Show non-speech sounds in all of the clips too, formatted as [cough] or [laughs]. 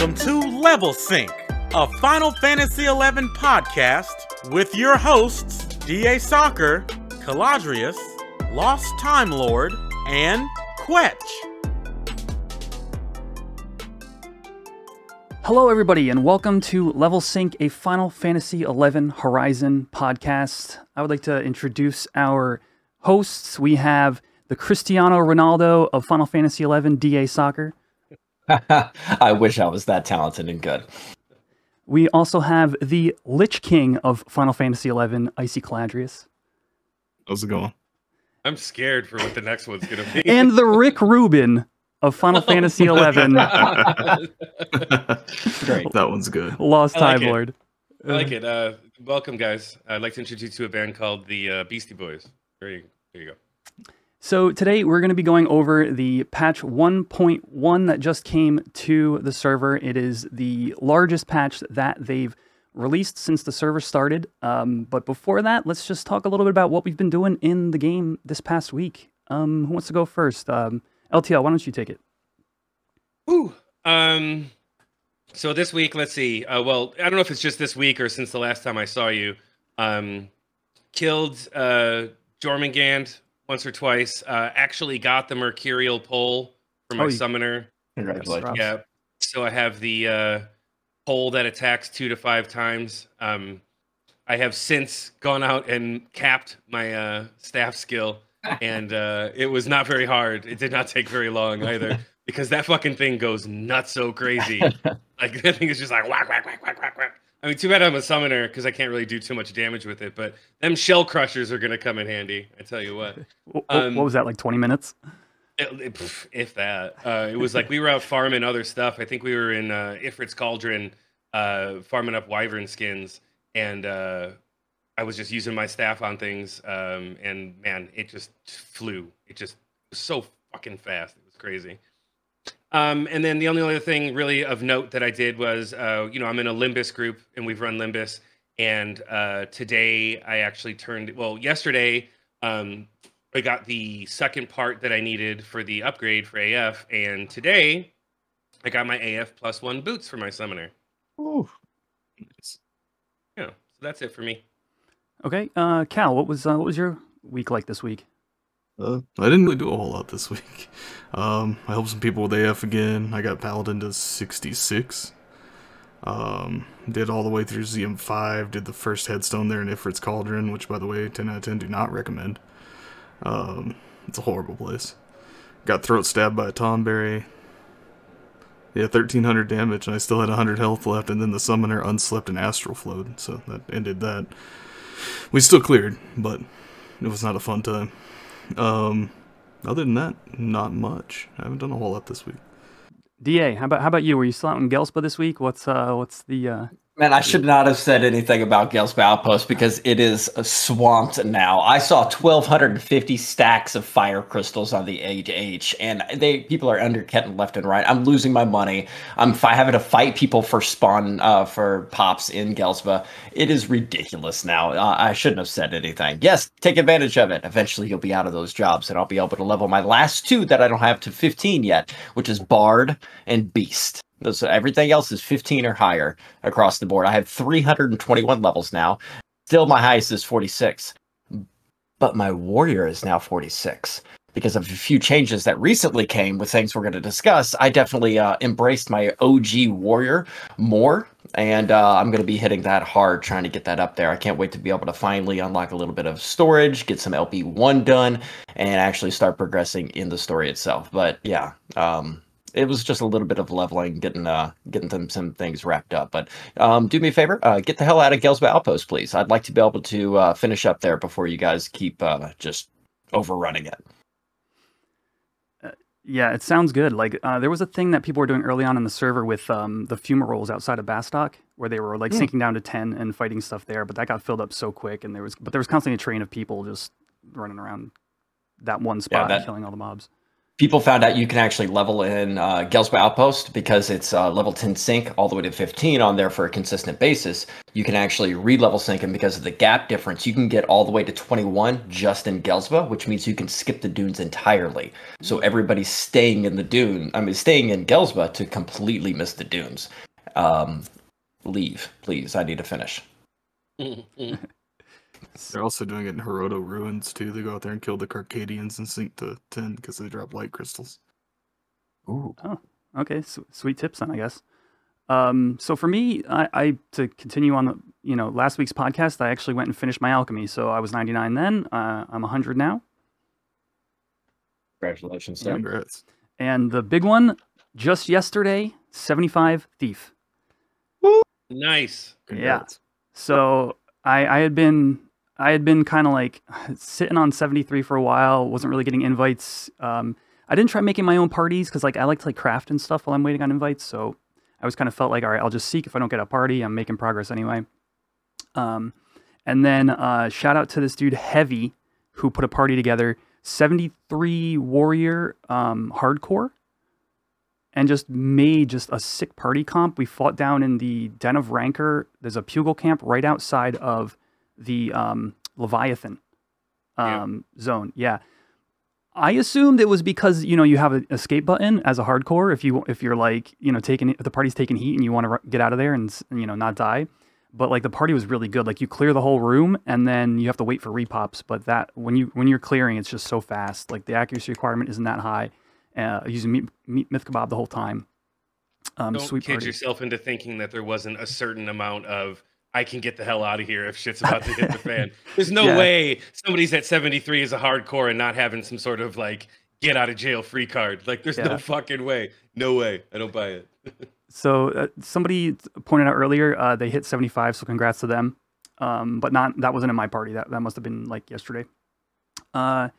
Welcome to Level Sync, a Final Fantasy XI podcast with your hosts, DA Soccer, Caladrius, Lost Time Lord, and Kwech. Hello, everybody, and welcome to Level Sync, a Final Fantasy XI Horizon podcast. I would like to introduce our hosts. We have the Cristiano Ronaldo of Final Fantasy XI, DA Soccer. [laughs] I wish I was that talented and good. We also have the Lich King of Final Fantasy XI, Icy Caladrius. How's it going? I'm scared for what the next one's gonna be. And the Rick Rubin of Final [laughs] Fantasy XI, [laughs] Great. That one's good. Lost I like Time it. Lord. I like it. Uh, welcome, guys. I'd like to introduce you to a band called the uh, Beastie Boys. There you, there you go. So today we're going to be going over the patch 1.1 that just came to the server. It is the largest patch that they've released since the server started. Um, but before that, let's just talk a little bit about what we've been doing in the game this past week. Um, who wants to go first? Um, LTL, why don't you take it? Ooh. Um, so this week, let's see. Uh, well, I don't know if it's just this week or since the last time I saw you. Um, killed uh, Jormungand once or twice. Uh, actually got the Mercurial pole for my Oh, summoner. Congratulations. Yeah. So I have the uh, pole that attacks two to five times. Um, I have since gone out and capped my uh, staff skill, [laughs] and uh, it was not very hard. It did not take very long either, [laughs] because that fucking thing goes nuts so crazy. [laughs] like that thing is just like whack whack whack whack whack whack. I mean, too bad I'm a summoner because I can't really do too much damage with it. But them shell crushers are gonna come in handy. I tell you what. [laughs] Wh- wh- Um, what was that, like 20 minutes? It- it- pff, if that. Uh, it was like we were out farming other stuff. I think we were in uh, Ifrit's Cauldron uh, farming up wyvern skins, and uh, I was just using my staff on things. Um, and man, it just flew. It just was so fucking fast. It was crazy. Um, and then the only other thing really of note that I did was, uh, you know, I'm in a Limbus group and we've run Limbus. And uh, today I actually turned, well, yesterday um, I got the second part that I needed for the upgrade for AF. And today I got my AF plus one boots for my summoner. Nice. Yeah, so that's it for me. Okay, uh, Cal, what was uh, what was your week like this week? Uh, I didn't really do a whole lot this [laughs] week. Um, I helped some people with AF again. I got Paladin to 66. Um, did all the way through ZM5. Did the first headstone there in Ifrit's Cauldron, which, by the way, 10 out of 10 do not recommend. Um, it's a horrible place. Got throat stabbed by a Tomberry. Yeah, 1300 damage, and I still had 100 health left, and then the summoner unslept and astral flowed, so that ended that. We still cleared, but it was not a fun time. Um, other than that, not much. I haven't done a whole lot this week. Da, how about how about you? Were you still out in Ghelsba this week? What's uh what's the uh Man, I should not have said anything about Ghelsba Outpost because it is swamped now. I saw 1,250 stacks of fire crystals on the AH, and they people are undercutting left and right. I'm losing my money. I'm fi- having to fight people for spawn uh, for pops in Ghelsba. It is ridiculous now. Uh, I shouldn't have said anything. Yes, take advantage of it. Eventually, you'll be out of those jobs, and I'll be able to level my last two that I don't have to 15 yet, which is Bard and Beast. Those, everything else is 15 or higher across the board. I have 321 levels now. Still, my highest is 46. But my warrior is now 46. Because of a few changes that recently came with things we're going to discuss, I definitely uh, embraced my OG warrior more. And uh, I'm going to be hitting that hard, trying to get that up there. I can't wait to be able to finally unlock a little bit of storage, get some LP1 done, and actually start progressing in the story itself. But yeah, um, it was just a little bit of leveling, getting uh getting them some things wrapped up. But um, do me a favor, uh, get the hell out of Ghelsba Outpost, please. I'd like to be able to uh, finish up there before you guys keep uh, just overrunning it. Yeah, it sounds good. Like uh, there was a thing that people were doing early on in the server with um, the fumaroles outside of Bastock, where they were like Hmm. syncing down to ten and fighting stuff there. But that got filled up so quick, and there was but there was constantly a train of people just running around that one spot and that- killing all the mobs. People found out you can actually level in uh, Ghelsba Outpost because it's uh, level 10 sync all the way to 15 on there for a consistent basis. You can actually re-level sync, and because of the gap difference, you can get all the way to 21 just in Ghelsba, which means you can skip the dunes entirely. So everybody's staying in the dune. I mean, staying in Ghelsba to completely miss the dunes. Um, leave, please. I need to finish. [laughs] They're also doing it in Horutoto Ruins too. They go out there and kill the Cardians and sync to 10 because they drop light crystals. Ooh. Oh, okay, s- sweet tips then, I guess. Um, so for me, I, I to continue on the you know last week's podcast, I actually went and finished my alchemy. So I was 99 then. Uh, I'm 100 now. Congratulations, Yeah. Congrats. And the big one, just yesterday, 75 thief. Woo! Nice. Congrats. So I, I had been I had been kind of like sitting on 73 for a while, wasn't really getting invites. Um, I didn't try making my own parties because like I like to like craft and stuff while I'm waiting on invites. So I was kind of felt like, all right, I'll just seek. If I don't get a party, I'm making progress anyway. Um, and then uh, shout out to this dude Heavy who put a party together, 73 warrior um, hardcore, and just made just a sick party comp. We fought down in the Den of Rancor. There's a Pugil camp right outside of the um, Leviathan Yeah. um, zone. Yeah. I assumed it was because you know you have an escape button as a hardcore if you if you're like you know taking if the party's taking heat and you want to get out of there and you know not die, but like the party was really good. Like you clear the whole room and then you have to wait for repops. But that when you when you're clearing, it's just so fast. Like the accuracy requirement isn't that high. Uh, using meat, meat mithkabob the whole time. Um, Don't kid party. yourself into thinking that there wasn't a certain amount of I can get the hell out of here if shit's about to hit the fan. [laughs] There's no Yeah. way somebody's at 73 is a hardcore and not having some sort of like get out of jail free card. Like there's Yeah. no fucking way. No way. I don't buy it. [laughs] So uh, somebody pointed out earlier uh, they hit 75, so congrats to them. Um, but not that wasn't in my party. That that must have been like yesterday. Uh,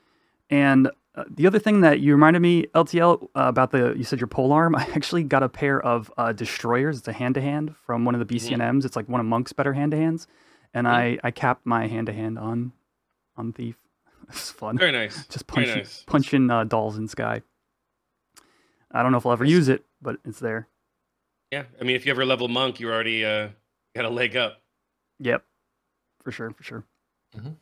and uh, the other thing that you reminded me, LTL, uh, about the you said your pole arm. [laughs] I actually got a pair of uh, destroyers. It's a hand to hand from one of the BCNMs. It's like one of Monk's better hand to hands, and I I capped my hand to hand on on thief. [laughs] It's fun. Very nice. Just punching nice. punching uh, dolls in sky. I don't know if I'll ever use it, but it's there. Yeah. I mean, if you ever level monk, you already uh, got a leg up. Yep, for sure, for sure. Mhm.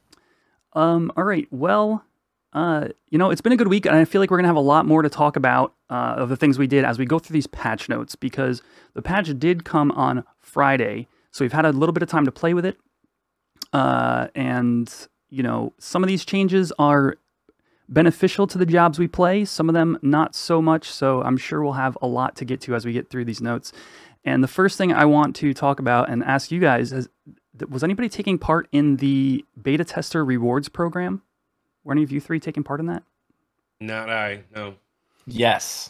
Um, all right. Well, uh, you know, it's been a good week, and I feel like we're gonna have a lot more to talk about uh, of the things we did as we go through these patch notes because the patch did come on Friday, so we've had a little bit of time to play with it. Uh, and you know, some of these changes are beneficial to the jobs we play, some of them not so much. So I'm sure we'll have a lot to get to as we get through these notes. And the first thing I want to talk about and ask you guys is was anybody taking part in the beta tester rewards program? Were any of you three taking part in that? Not I. No. Yes.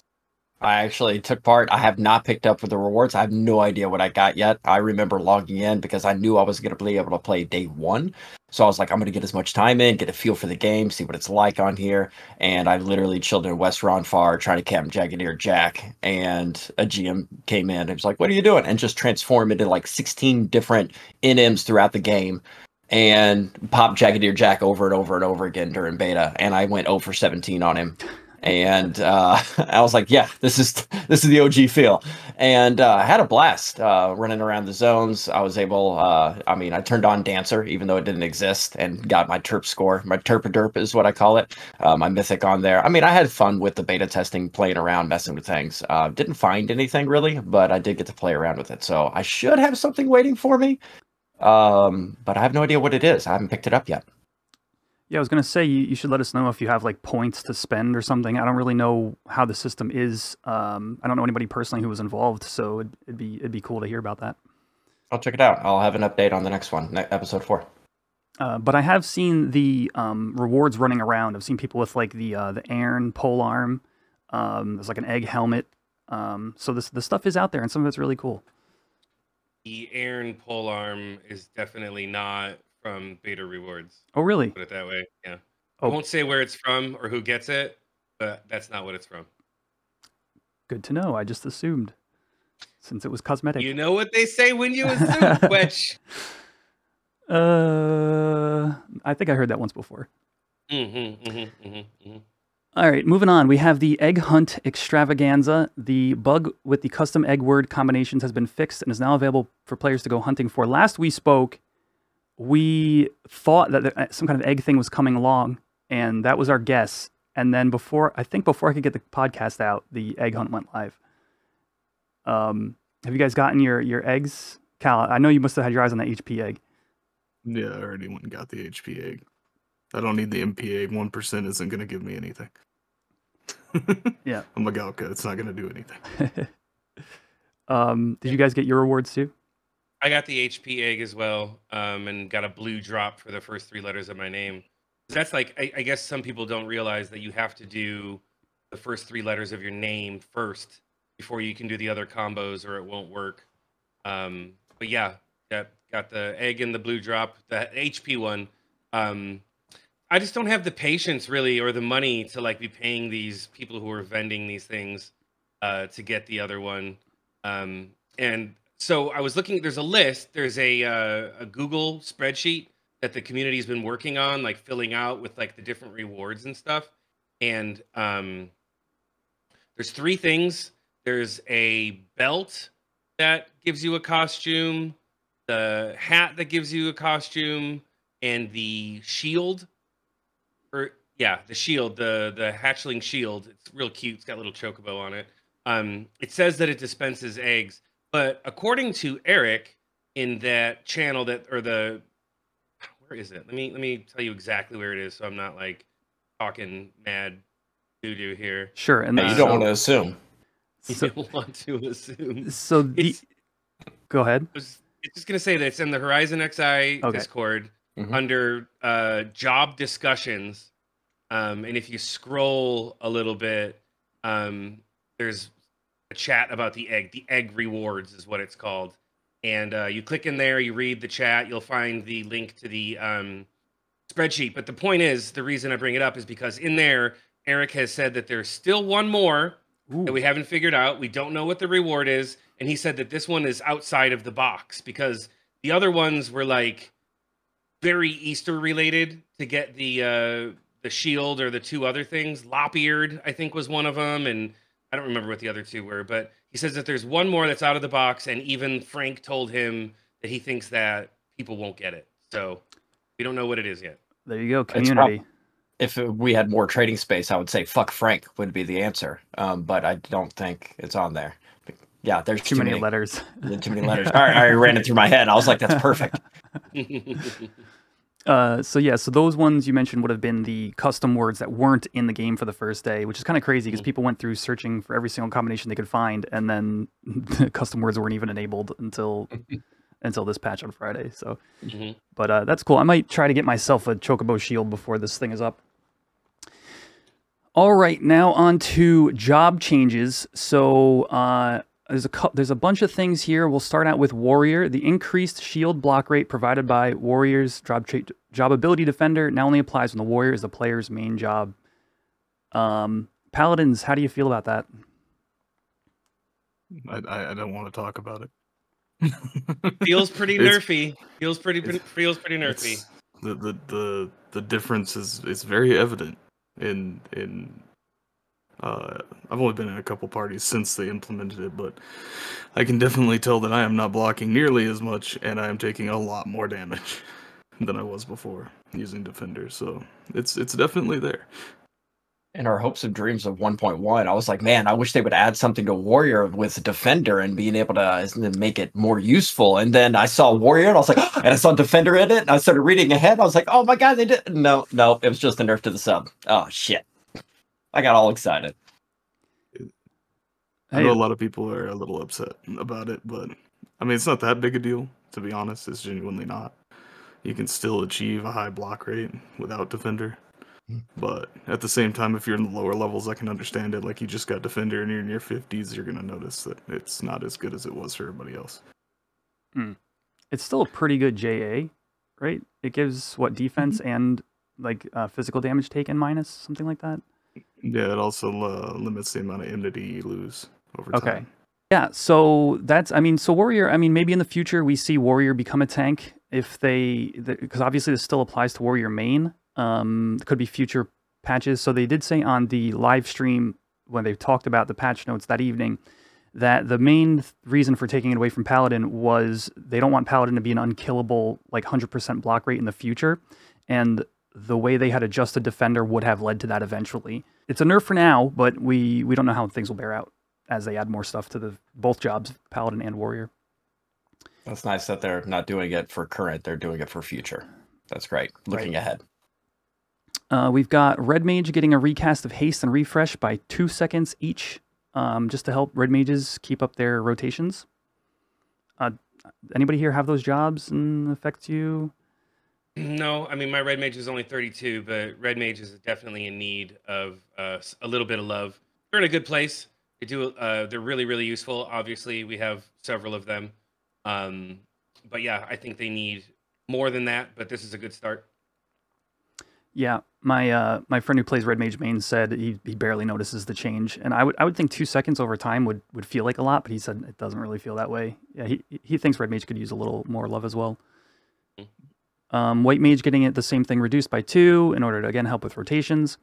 I actually took part. I have not picked up for the rewards. I have no idea what I got yet. I remember logging in because I knew I was going to be able to play day one. So I was like, I'm going to get as much time in, get a feel for the game, see what it's like on here. And I literally chilled in West Ronfaure trying to camp Jagged Jack. And a GM came in and was like, What are you doing? And just transformed into like 16 different NMs throughout the game and pop Jagged Jack over and over and over again during beta. And I went 0 for 17 on him and uh, [laughs] I was like, "Yeah, this is [laughs] this is the OG feel," and uh, I had a blast uh, running around the zones. I was able, uh, I mean, I turned on Dancer even though it didn't exist, and got my Terp score, my Terpaderp is what I call it, uh, my Mythic on there. I mean, I had fun with the beta testing, playing around, messing with things. Uh, didn't find anything really, but I did get to play around with it, so I should have something waiting for me. Um, but I have no idea what it is. I haven't picked it up yet. Yeah, I was gonna say you, you should let us know if you have like points to spend or something. I don't really know how the system is. Um, I don't know anybody personally who was involved, so it'd, it'd be it'd be cool to hear about that. I'll check it out. I'll have an update on the next one, ne- episode four. Uh, but I have seen the um, rewards running around. I've seen people with like the uh, the Airn pole arm. Um, there's like an egg helmet. Um, so this the stuff is out there, and some of it's really cool. The Aaron polearm is definitely not from Beta Rewards. Oh, really? Put it that way. Yeah. Oh. I won't say where it's from or who gets it, but that's not what it's from. Good to know. I just assumed since it was cosmetic. You know what they say when you assume, [laughs] which. Uh, I think I heard that once before. Mm-hmm, mm-hmm, mm-hmm, mm-hmm. All right, moving on. We have the Egg Hunt Extravaganza. The bug with the custom egg word combinations has been fixed and is now available for players to go hunting for. Last we spoke, we thought that some kind of egg thing was coming along, and that was our guess. And then before, I think before I could get the podcast out, the egg hunt went live. Um, have you guys gotten your your eggs, Cal? I know you must have had your eyes on that HP egg. Yeah, I already went and got the HP egg. I don't need the MPA. One percent isn't gonna give me anything. Yeah. [laughs] I'm a Galka. It's not gonna do anything. [laughs] um, did you guys get your rewards too? I got the HP egg as well, um, and got a blue drop for the first three letters of my name. That's like I, I guess some people don't realize that you have to do the first three letters of your name first before you can do the other combos, or it won't work. Um, but yeah, got got the egg and the blue drop, the HP one. Um, I just don't have the patience really, or the money to like be paying these people who are vending these things uh, to get the other one. Um, and so I was looking. There's a list. There's a uh, a Google spreadsheet that the community's been working on, like filling out with like the different rewards and stuff. And um, there's three things. There's a belt that gives you a costume, the hat that gives you a costume, and the shield. Or yeah, the shield, the the hatchling shield. It's real cute. It's got a little chocobo on it. Um, it says that it dispenses eggs, but according to Eric in that channel that or the where is it? Let me let me tell you exactly where it is, so I'm not like talking mad doo doo here. Sure. And Yeah, you don't want to assume. You So, [laughs] don't want to assume. so the, go ahead. i it's just gonna say that it's in the Horizon XI Okay. Discord Mhm. under uh, job discussions, um, and if you scroll a little bit, um, there's a chat about the egg. The egg rewards is what it's called, and uh, you click in there, you read the chat, you'll find the link to the um, spreadsheet. But the point is, the reason I bring it up is because in there, Eric has said that there's still one more that we haven't figured out. We don't know what the reward is, and he said that this one is outside of the box because the other ones were like very Easter related to get the uh, the shield or the two other things. Lop-eared, I think, was one of them, and I don't remember what the other two were. But he says that there's one more that's out of the box, and even Frank told him that he thinks that people won't get it. So we don't know what it is yet. There you go. Community. If we had more trading space, I would say fuck Frank would be the answer. Um, but I don't think it's on there. Yeah, there's too, many, letters. Too many letters. All right, I ran it through my head. I was like, that's perfect. [laughs] Uh, so yeah, so those ones you mentioned would have been the custom words that weren't in the game for the first day, which is kind of crazy because people went through searching for every single combination they could find, and then the [laughs] custom words weren't even enabled until [laughs] until this patch on Friday. So, Mhm. but uh, that's cool. I might try to get myself a Chocobo shield before this thing is up. All right, now on to job changes. So uh, there's a there's a bunch of things here. We'll start out with Warrior. The increased shield block rate provided by Warrior's job tra- job ability defender now only applies when the Warrior is the player's main job. Um, Paladins, how do you feel about that? I, I, I don't want to talk about it. [laughs] feels pretty It's- nerfy. Feels pretty it's- feels pretty nerfy. the, the the the difference is is very evident in in uh I've only been in a couple parties since they implemented it, but I can definitely tell that I am not blocking nearly as much and I am taking a lot more damage [laughs] than I was before using defender. So it's it's definitely there. In our hopes and dreams of 1.1, I was like, man, I wish they would add something to Warrior with Defender and being able to make it more useful. And then I saw Warrior and I was like, [gasps] and I saw Defender in it. And I started reading ahead. I was like, oh my God, they did. No, no, it was just a nerf to the sub. Oh, shit. I got all excited. I know a lot of people are a little upset about it, but I mean, it's not that big a deal, to be honest. It's genuinely not. You can still achieve a high block rate without defender. Mm. But at the same time, if you're in the lower levels, I can understand it. Like you just got defender and you're in your 50s, you're going to notice that it's not as good as it was for everybody else. it's still a pretty good JA, right? It gives what [laughs] defense and like uh, physical damage taken minus something like that. Yeah, it also uh, limits the amount of enmity you lose over Okay. time. Yeah, so that's I mean, so warrior. I mean, maybe in the future we see warrior become a tank if they because obviously this still applies to warrior main. Um, could be future patches. So they did say on the live stream when they talked about the patch notes that evening that the main th- reason for taking it away from Paladin was they don't want Paladin to be an unkillable like 100% block rate in the future, and the way they had adjusted Defender would have led to that eventually. It's a nerf for now, but we we don't know how things will bear out as they add more stuff to the both jobs, Paladin and Warrior. That's nice that they're not doing it for current; they're doing it for future. That's great. Looking ahead. Uh, we've got Red Mage getting a recast of Haste and Refresh by two seconds each, um, just to help Red Mages keep up their rotations. Uh, anybody here have those jobs and affect you? No, I mean my red mage is only 32, but red mage is definitely in need of uh, a little bit of love. They're in a good place. They do. Uh, they're really, really useful. Obviously, we have several of them. Um, but yeah, I think they need more than that. But this is a good start. Yeah, my uh, my friend who plays Red Mage main said he, he barely notices the change, and I would I would think two seconds over time would, would feel like a lot, but he said it doesn't really feel that way. Yeah, he he thinks Red Mage could use a little more love as well. Um, White Mage getting it the same thing reduced by two in order to again help with rotations.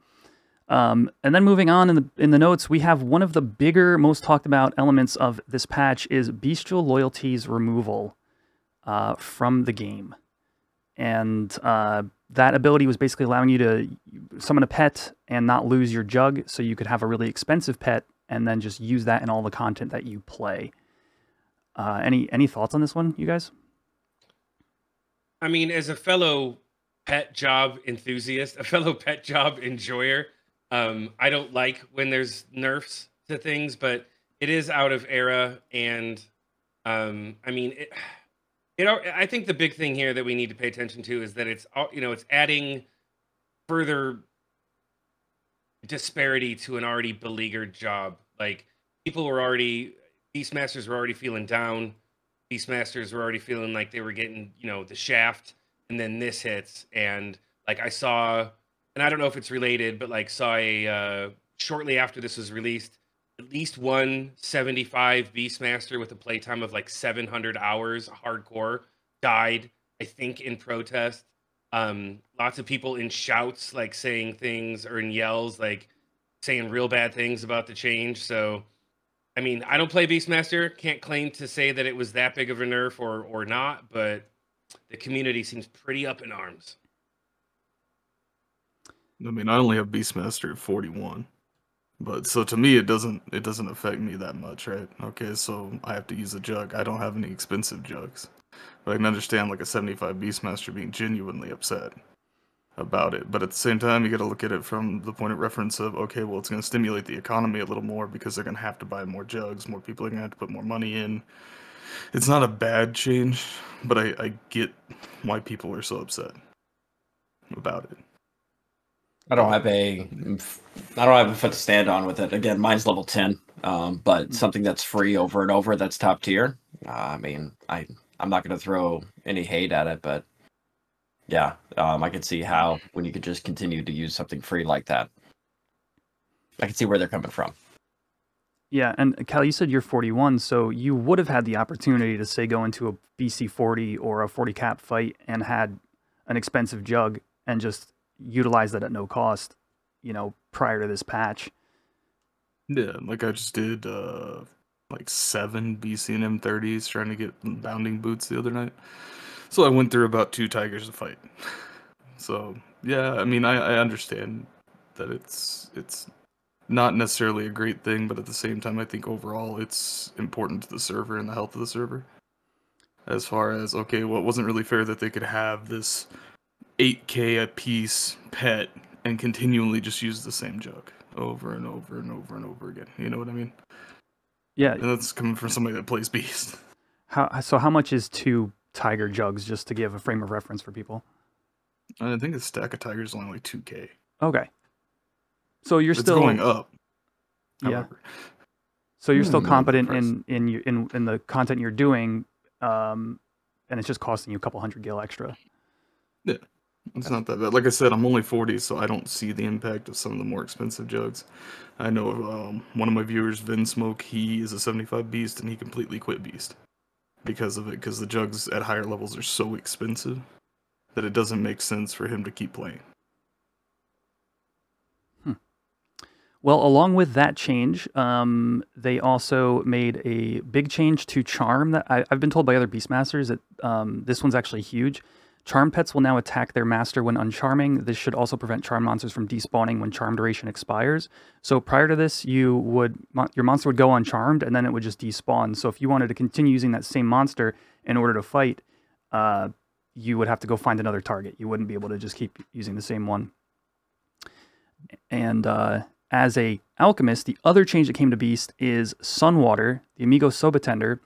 Um, and then moving on in the in the notes, we have one of the bigger, most talked about elements of this patch is bestial loyalties removal uh, from the game, and uh, that ability was basically allowing you to summon a pet and not lose your jug, so you could have a really expensive pet and then just use that in all the content that you play. Uh, any any thoughts on this one, you guys? I mean, as a fellow pet job enthusiast, a fellow [laughs] pet job enjoyer, um, I don't like when there's nerfs to things, but it is out of era, and um, I mean, it, [sighs] it. I think the big thing here that we need to pay attention to is that it's you know it's adding further disparity to an already beleaguered job. Like people were already Beastmasters were already feeling down. Beastmasters were already feeling like they were getting, you know, the shaft, and then this hits, and like I saw, and I don't know if it's related, but like saw a uh, shortly after this was released, at least one 75 Beastmaster with a playtime of like 700 hours, hardcore, died. I think in protest. Um, lots of people in shouts, like saying things or in yells, like saying real bad things about the change. So. I mean, I don't play Beastmaster. Can't claim to say that it was that big of a nerf or or not, but the community seems pretty up in arms. I mean, I only have Beastmaster at 41. But so to me it doesn't it doesn't affect me that much, right? Okay, so I have to use a jug. I don't have any expensive jugs. But I can understand like a 75 Beastmaster being genuinely upset about it. But at the same time, you got to look at it from the point of reference of okay, well, it's going to stimulate the economy a little more because they're going to have to buy more jugs. More people are going to have to put more money in. It's not a bad change, but I, I get why people are so upset about it. I don't have a I don't have a foot to stand on with it. Again, mine's level ten, um, but something that's free over and over that's top tier. Uh, I mean, I I'm not going to throw any hate at it, but yeah, um, I can see how when you could just continue to use something free like that, I can see where they're coming from. Yeah, and Cal, you said you're 41, so you would have had the opportunity to say go into a BC 40 or a 40 cap fight and had an expensive jug and just utilize that at no cost, you know, prior to this patch. Yeah, like I just did uh like seven BCNM30s trying to get bounding boots the other night. So I went through about two tigers to fight. So yeah, I mean I, I understand that it's it's not necessarily a great thing, but at the same time I think overall it's important to the server and the health of the server. As far as okay, well it wasn't really fair that they could have this 8k a piece pet and continually just use the same jug over and over and over and over again. You know what I mean? Yeah, And that's coming from somebody that plays Beast. how so how much is two tiger jugs just to give a frame of reference for people? I think a stack of tigers is only like 2k. Okay. So you're It's still going up. Yeah. So you're still Hmm, competent in in in in the content you're doing, um, and it's just costing you a couple hundred gil extra. Yeah, it's not that bad. Like I said, I'm only 40, so I don't see the impact of some of the more expensive jugs. I know um, one of my viewers, Vin Smoke, he is a 75 Beast, and he completely quit Beast because of it, because the jugs at higher levels are so expensive that it doesn't make sense for him to keep playing. Well, along with that change, um, they also made a big change to Charm. That I, have been told by other Beastmasters that um, this one's actually huge. Charm pets will now attack their master when uncharming. This should also prevent charm monsters from despawning when charm duration expires. So prior to this, you would your monster would go uncharmed and then it would just despawn. So if you wanted to continue using that same monster in order to fight, uh, you would have to go find another target. You wouldn't be able to just keep using the same one. And uh, as a alchemist, the other change that came to Beast is Sunwater, the Amigo Sabotender.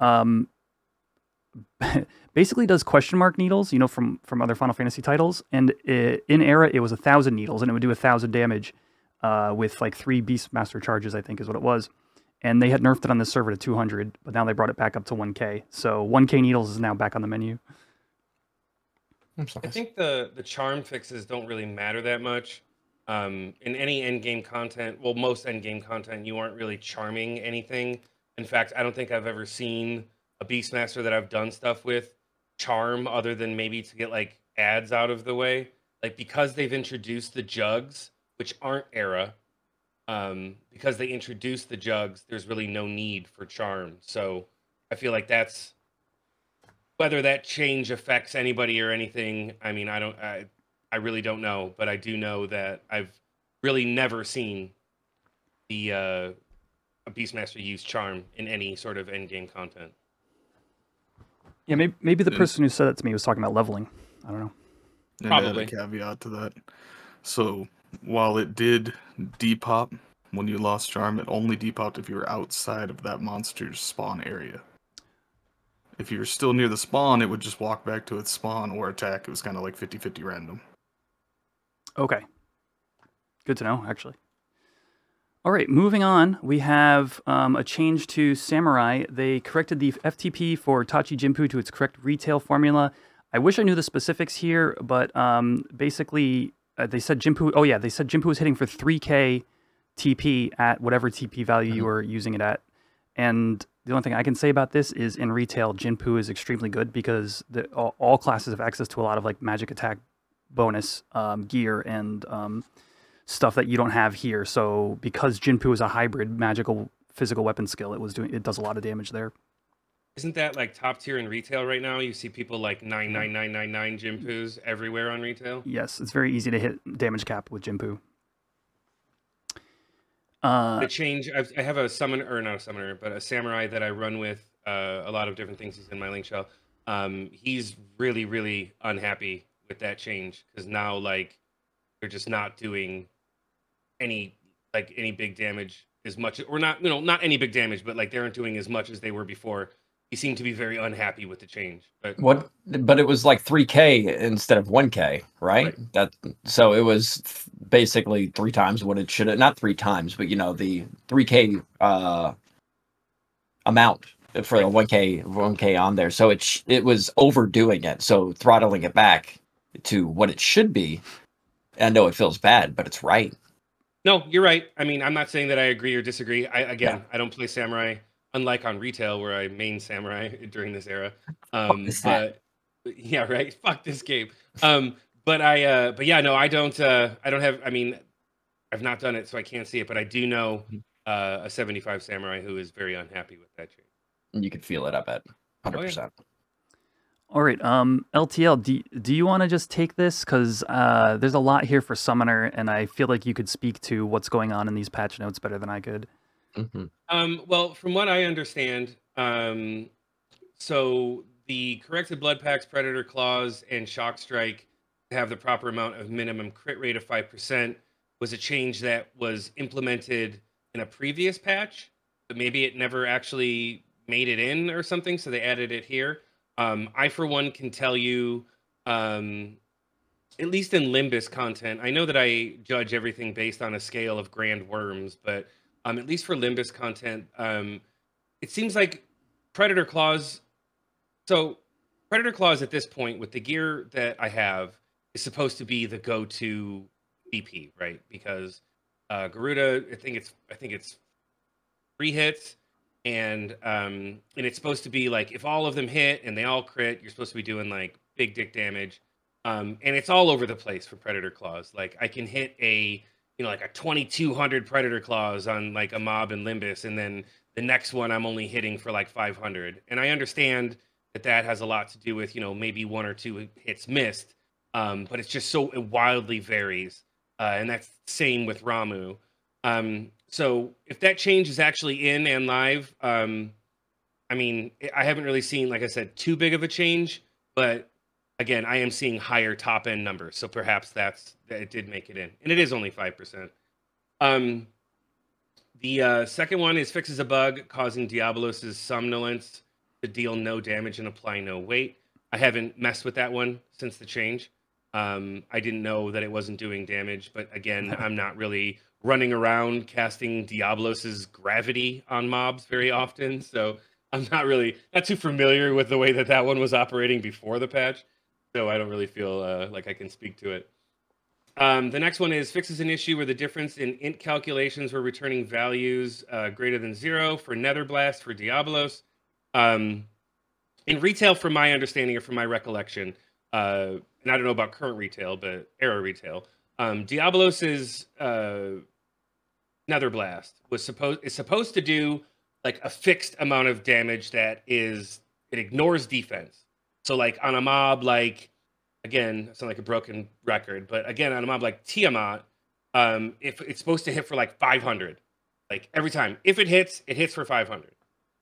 Um, [laughs] basically does question mark needles, you know, from from other Final Fantasy titles. And it, in Era, it was a thousand needles, and it would do a thousand damage uh, with like three Beastmaster charges, I think, is what it was. And they had nerfed it on the server to 200, but now they brought it back up to 1K. So 1K needles is now back on the menu. I think the the charm fixes don't really matter that much. Um, in any end game content, well, most end game content, you aren't really charming anything. In fact, I don't think I've ever seen a Beastmaster that I've done stuff with charm other than maybe to get like ads out of the way. Like because they've introduced the jugs, which aren't era, um, because they introduced the jugs, there's really no need for charm. So I feel like that's whether that change affects anybody or anything. I mean, I don't, I, I really don't know, but I do know that I've really never seen the uh, a Beastmaster use charm in any sort of end game content. Yeah, maybe, maybe the person who said that to me was talking about leveling. I don't know. And Probably. a caveat to that. So while it did depop when you lost charm, it only depopped if you were outside of that monster's spawn area. If you were still near the spawn, it would just walk back to its spawn or attack. It was kind of like 50 50 random. Okay. Good to know, actually. All right, moving on, we have um, a change to Samurai. They corrected the FTP for Tachi Jinpu to its correct retail formula. I wish I knew the specifics here, but um, basically, uh, they said Jinpu. Oh yeah, they said Jinpu was hitting for 3k TP at whatever TP value mm-hmm. you were using it at. And the only thing I can say about this is in retail, Jinpu is extremely good because the, all, all, classes have access to a lot of like magic attack bonus um, gear and um, stuff that you don't have here. So because Jinpu is a hybrid magical physical weapon skill, it was doing it does a lot of damage there. Isn't that like top tier in retail right now? You see people like nine nine nine nine nine Jinpus everywhere on retail. Yes, it's very easy to hit damage cap with Jinpu. Uh, the change. I've, I have a summoner, or not a summoner, but a samurai that I run with. Uh, a lot of different things. He's in my link shell. Um, he's really, really unhappy with that change because now, like, they're just not doing any like any big damage as much or not you know not any big damage but like they aren't doing as much as they were before. He seemed to be very unhappy with the change but what but it was like 3k instead of 1k right, right. that so it was basically three times what it should have not three times but you know the 3k uh amount for the 1k 1k on there. So it it was overdoing it so throttling it back to what it should be. I know it feels bad but it's right no, you're right. I mean, I'm not saying that I agree or disagree. I again, yeah. I don't play samurai, unlike on retail where I main samurai [laughs] during this era. Um, but [laughs] yeah, right. Fuck this game. Um, but I, uh, but yeah, no, I don't. Uh, I don't have. I mean, I've not done it, so I can't see it. But I do know mm-hmm. uh, a 75 samurai who is very unhappy with that change. You can feel it. I bet. Hundred oh, yeah. percent. All right, um, LTL, do, do you want to just take this? Because uh, there's a lot here for Summoner, and I feel like you could speak to what's going on in these patch notes better than I could. Mm-hmm. Um, well, from what I understand, um, so the corrected blood pacts, predator claws, and shock strike have the proper amount of minimum crit rate of 5% was a change that was implemented in a previous patch, but maybe it never actually made it in or something, so they added it here. Um, I, for one, can tell you, um, at least in Limbus content, I know that I judge everything based on a scale of grand worms, but um, at least for Limbus content, um, it seems like Predator Claws. So, Predator Claws at this point, with the gear that I have, is supposed to be the go-to BP, right? Because uh, Garuda, I think it's, I think it's three hits and um and it's supposed to be like if all of them hit and they all crit you're supposed to be doing like big dick damage um and it's all over the place for predator claws like i can hit a you know, like a 2200 predator claws on like a mob in Limbus, and then the next one I'm only hitting for like 500. And I understand that that has a lot to do with you know maybe one or two hits missed, um, but it's just so it wildly varies, uh, and that's same with Ramuh. Um, so if that change is actually in and live, um, I mean, I haven't really seen, like I said, too big of a change, but again, I am seeing higher top end numbers, so perhaps that's that it did make it in, and it is only five percent. Um, the uh, second one is fixes a bug causing Diabolos's somnolence to deal no damage and apply no weight. I haven't messed with that one since the change. Um, I didn't know that it wasn't doing damage, but again, [laughs] I'm not really running around casting Diabolos's gravity on mobs very often, so I'm not really not too familiar with the way that that one was operating before the patch, so I don't really feel uh, like I can speak to it. Um, the next one is fixes an issue where the difference in int calculations were returning values uh, greater than zero for Netherblast for Diablos. Um, in retail, from my understanding or from my recollection, uh, and I don't know about current retail, but era retail, um, Diabolos's uh, Netherblast was supposed is supposed to do like a fixed amount of damage that is it ignores defense. So like on a mob like again, sound like a broken record, but again on a mob like Tiamat, um, if it's supposed to hit for like 500, like every time, if it hits, it hits for 500.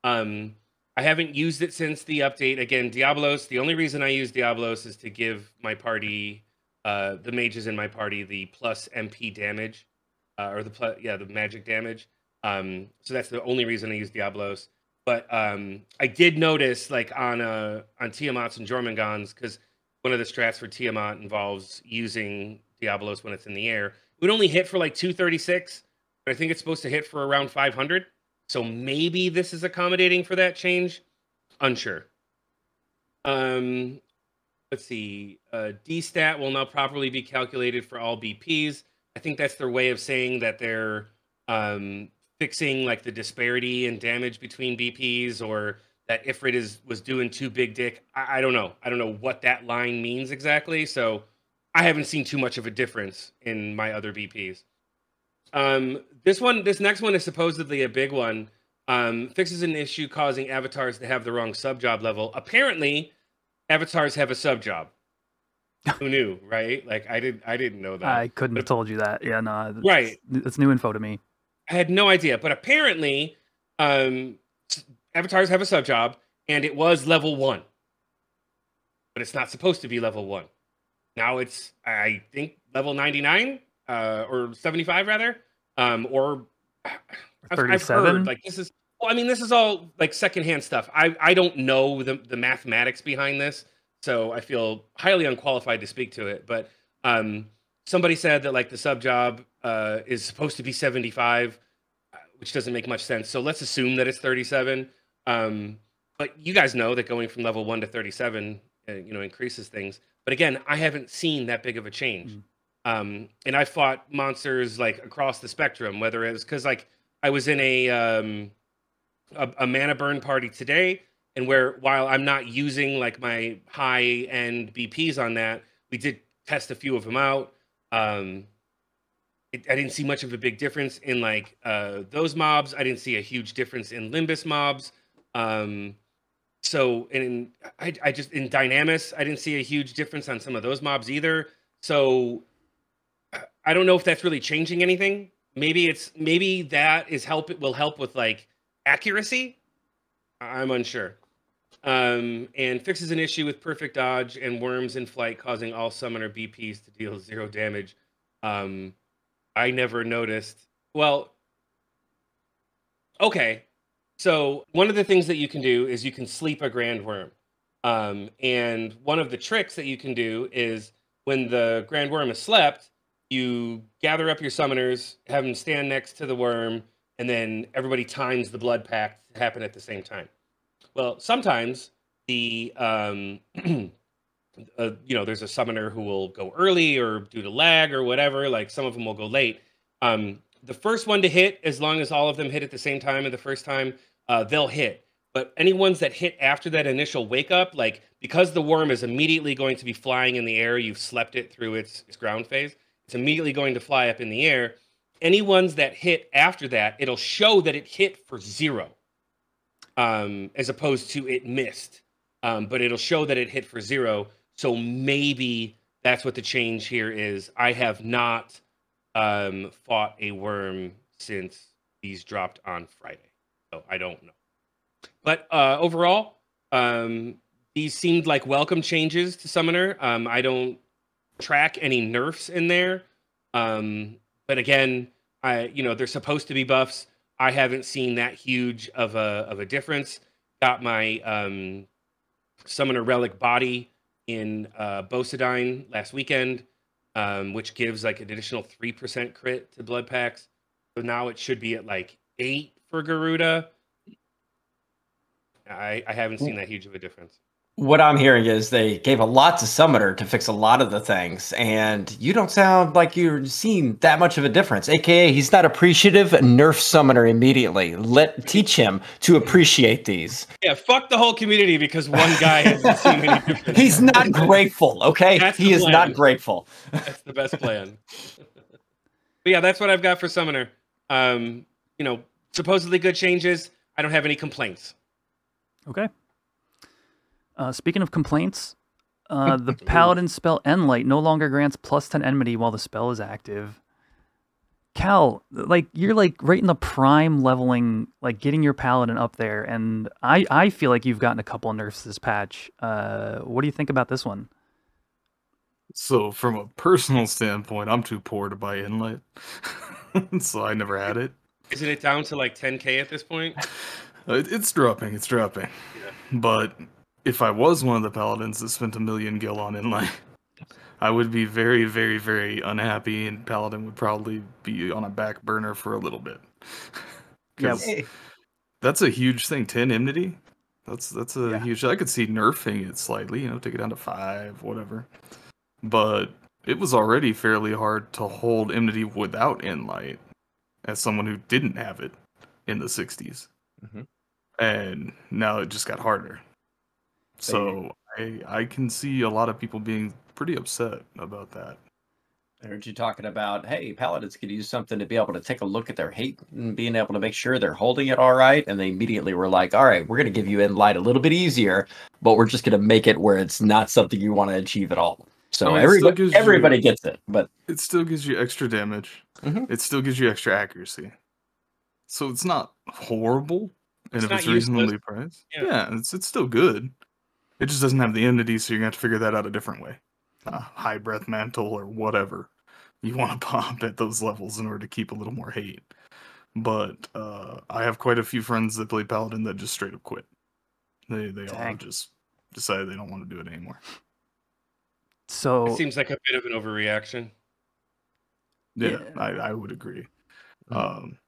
Um, I haven't used it since the update. Again, Diabolos. The only reason I use Diabolos is to give my party, uh, the mages in my party, the plus MP damage, uh, or the yeah, the magic damage. Um, so that's the only reason I use Diablos. But um, I did notice, like on uh, on Tiamats and Jormungand's, because one of the strats for Tiamat involves using Diablos when it's in the air. It would only hit for like 236, but I think it's supposed to hit for around 500. So maybe this is accommodating for that change. Unsure. Um, let's see. Uh, D stat will now properly be calculated for all BPs. I think that's their way of saying that they're um, fixing like the disparity and damage between BPs or that Ifrit is was doing too big dick. I, I, don't know. I don't know what that line means exactly. So I haven't seen too much of a difference in my other BPs. Um, this one, this next one is supposedly a big one. Um, fixes an issue causing avatars to have the wrong sub job level. Apparently, avatars have a sub job. Who knew, right? Like I didn't I didn't know that. I couldn't but, have told you that. Yeah, no, that's, right. It's new info to me. I had no idea, but apparently, um, avatars have a sub job, and it was level one, but it's not supposed to be level one. Now it's, I think, level ninety nine uh, or seventy five rather, um, or [sighs] thirty seven. Like this is, well, I mean, this is all like secondhand stuff. I I don't know the the mathematics behind this, so I feel highly unqualified to speak to it, but. Um, somebody said that like the sub job uh, is supposed to be 75, uh, which doesn't make much sense. So let's assume that it's 37. Um, but you guys know that going from level one to 37, uh, you know, increases things. But again, I haven't seen that big of a change. Mm. Um, and I fought monsters like across the spectrum, whether it was because like I was in a, um, a a mana burn party today, and where while I'm not using like my high end BPs on that, we did test a few of them out. Um, it, I didn't see much of a big difference in like uh, those mobs. I didn't see a huge difference in Limbus mobs. Um, so in I, I just in Dynamis, I didn't see a huge difference on some of those mobs either. So I don't know if that's really changing anything. Maybe it's maybe that is help it will help with like accuracy. I'm unsure. Um, and fixes an issue with perfect dodge and worms in flight, causing all summoner BPs to deal zero damage. Um, I never noticed. Well, okay. So one of the things that you can do is you can sleep a grand worm. Um, and one of the tricks that you can do is when the grand worm is slept, you gather up your summoners, have them stand next to the worm, and then everybody times the blood pact to happen at the same time. Well, sometimes the um, [clears throat] uh, you know there's a summoner who will go early or due to lag or whatever. Like some of them will go late. Um, the first one to hit, as long as all of them hit at the same time and the first time, uh, they'll hit. But any ones that hit after that initial wake up, like because the worm is immediately going to be flying in the air, you've slept it through its, its ground phase. It's immediately going to fly up in the air. any ones that hit after that, it'll show that it hit for zero, um, as opposed to it missed. Um, but it'll show that it hit for zero. So maybe that's what the change here is. I have not um, fought a worm since these dropped on Friday, so I don't know. But uh, overall, um, these seemed like welcome changes to Summoner. Um, I don't track any nerfs in there. Um, but again, I you know they're supposed to be buffs. I haven't seen that huge of a of a difference. Got my um, Summoner Relic body in uh, Beaucedine last weekend, um, which gives like an additional three percent crit to blood pacts. So now it should be at like eight for Garuda. I, I haven't seen that huge of a difference. What I'm hearing is they gave a lot to Summoner to fix a lot of the things, and you don't sound like you're seeing that much of a difference. AKA, he's not appreciative. Nerf Summoner immediately. Let teach him to appreciate these. Yeah, fuck the whole community because one guy hasn't seen any [laughs] difference. He's not grateful. Okay, That's he is plan. not grateful. That's the best plan. [laughs] but yeah, that's what I've got for Summoner. Um, you know, supposedly good changes. I don't have any complaints. Okay. Uh, speaking of complaints, uh, the [laughs] paladin spell Enlight no longer grants plus 10 enmity while the spell is active. Cal, like you're like right in the prime leveling, like getting your paladin up there, and I I feel like you've gotten a couple of nerfs this patch. Uh, what do you think about this one? So, from a personal standpoint, I'm too poor to buy Enlight, [laughs] so I never had it. Isn't it down to like 10k at this point? Uh, It's dropping, it's dropping. But if I was one of the paladins that spent a million gil on Enlight, I would be very, very, very unhappy, and paladin would probably be on a back burner for a little bit. [laughs] Yeah. that's a huge thing. Ten enmity. That's that's a Yeah. huge. I could see nerfing it slightly. You know, take it down to five, whatever. But it was already fairly hard to hold enmity without Enlight, as someone who didn't have it in the '60s, Mhm. and now it just got harder. So I I can see a lot of people being pretty upset about that. I heard you talking about, hey, paladins could use something to be able to take a look at their hate and being able to make sure they're holding it all right. And they immediately were like, all right, we're going to give you Enlight a little bit easier, but we're just going to make it where it's not something you want to achieve at all. So I mean, it everybody, you- everybody gets it, but it still gives you extra damage. Mhm. It still gives you extra accuracy. So it's not horrible, and It's if not it's useless. reasonably priced, Yeah. yeah. it's it's still good. It just doesn't have the enmity, so you're gonna have to figure that out a different way. Uh, high breath mantle or whatever you want to [laughs] pop at those levels in order to keep a little more hate. But uh, I have quite a few friends that play paladin that just straight up quit. They they all just decided they don't want to do it anymore. So It seems like a bit of an overreaction. Yeah, Yeah. I, I would agree. Mhm. Um,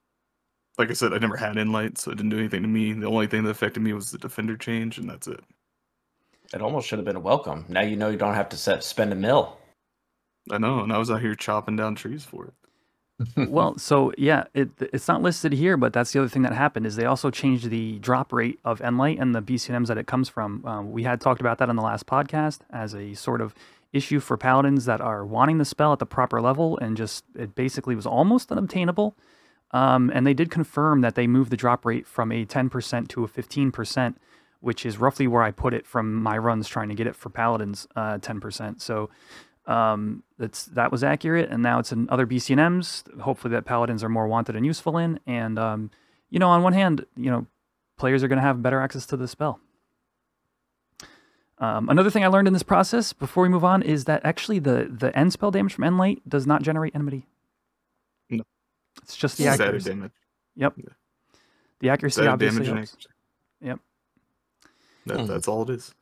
like I said, I never had Enlight, so it didn't do anything to me. The only thing that affected me was the defender change, and that's it. It almost should have been a welcome. Now you know you don't have to set, spend a mill. I know, and I was out here chopping down trees for it. [laughs] well, so yeah, it it's not listed here, but that's the other thing that happened is they also changed the drop rate of Enlight and the BCNMs that it comes from. Um, we had talked about that on the last podcast as a sort of issue for paladins that are wanting the spell at the proper level, and just it basically was almost unobtainable. Um, and they did confirm that they moved the drop rate from a 10% to a 15%, which is roughly where I put it from my runs trying to get it for paladins, uh, 10%. So um, that's that was accurate, and now it's in other BCNMs. Hopefully, that paladins are more wanted and useful in. And um, you know, on one hand, you know, players are going to have better access to the spell. Um, another thing I learned in this process before we move on is that actually the the end spell damage from Enlight does not generate enmity. No. It's just the Static accuracy. damage. Yep. Yeah. The accuracy Static obviously damage and helps. Yep. That, Mhm. That's all it is.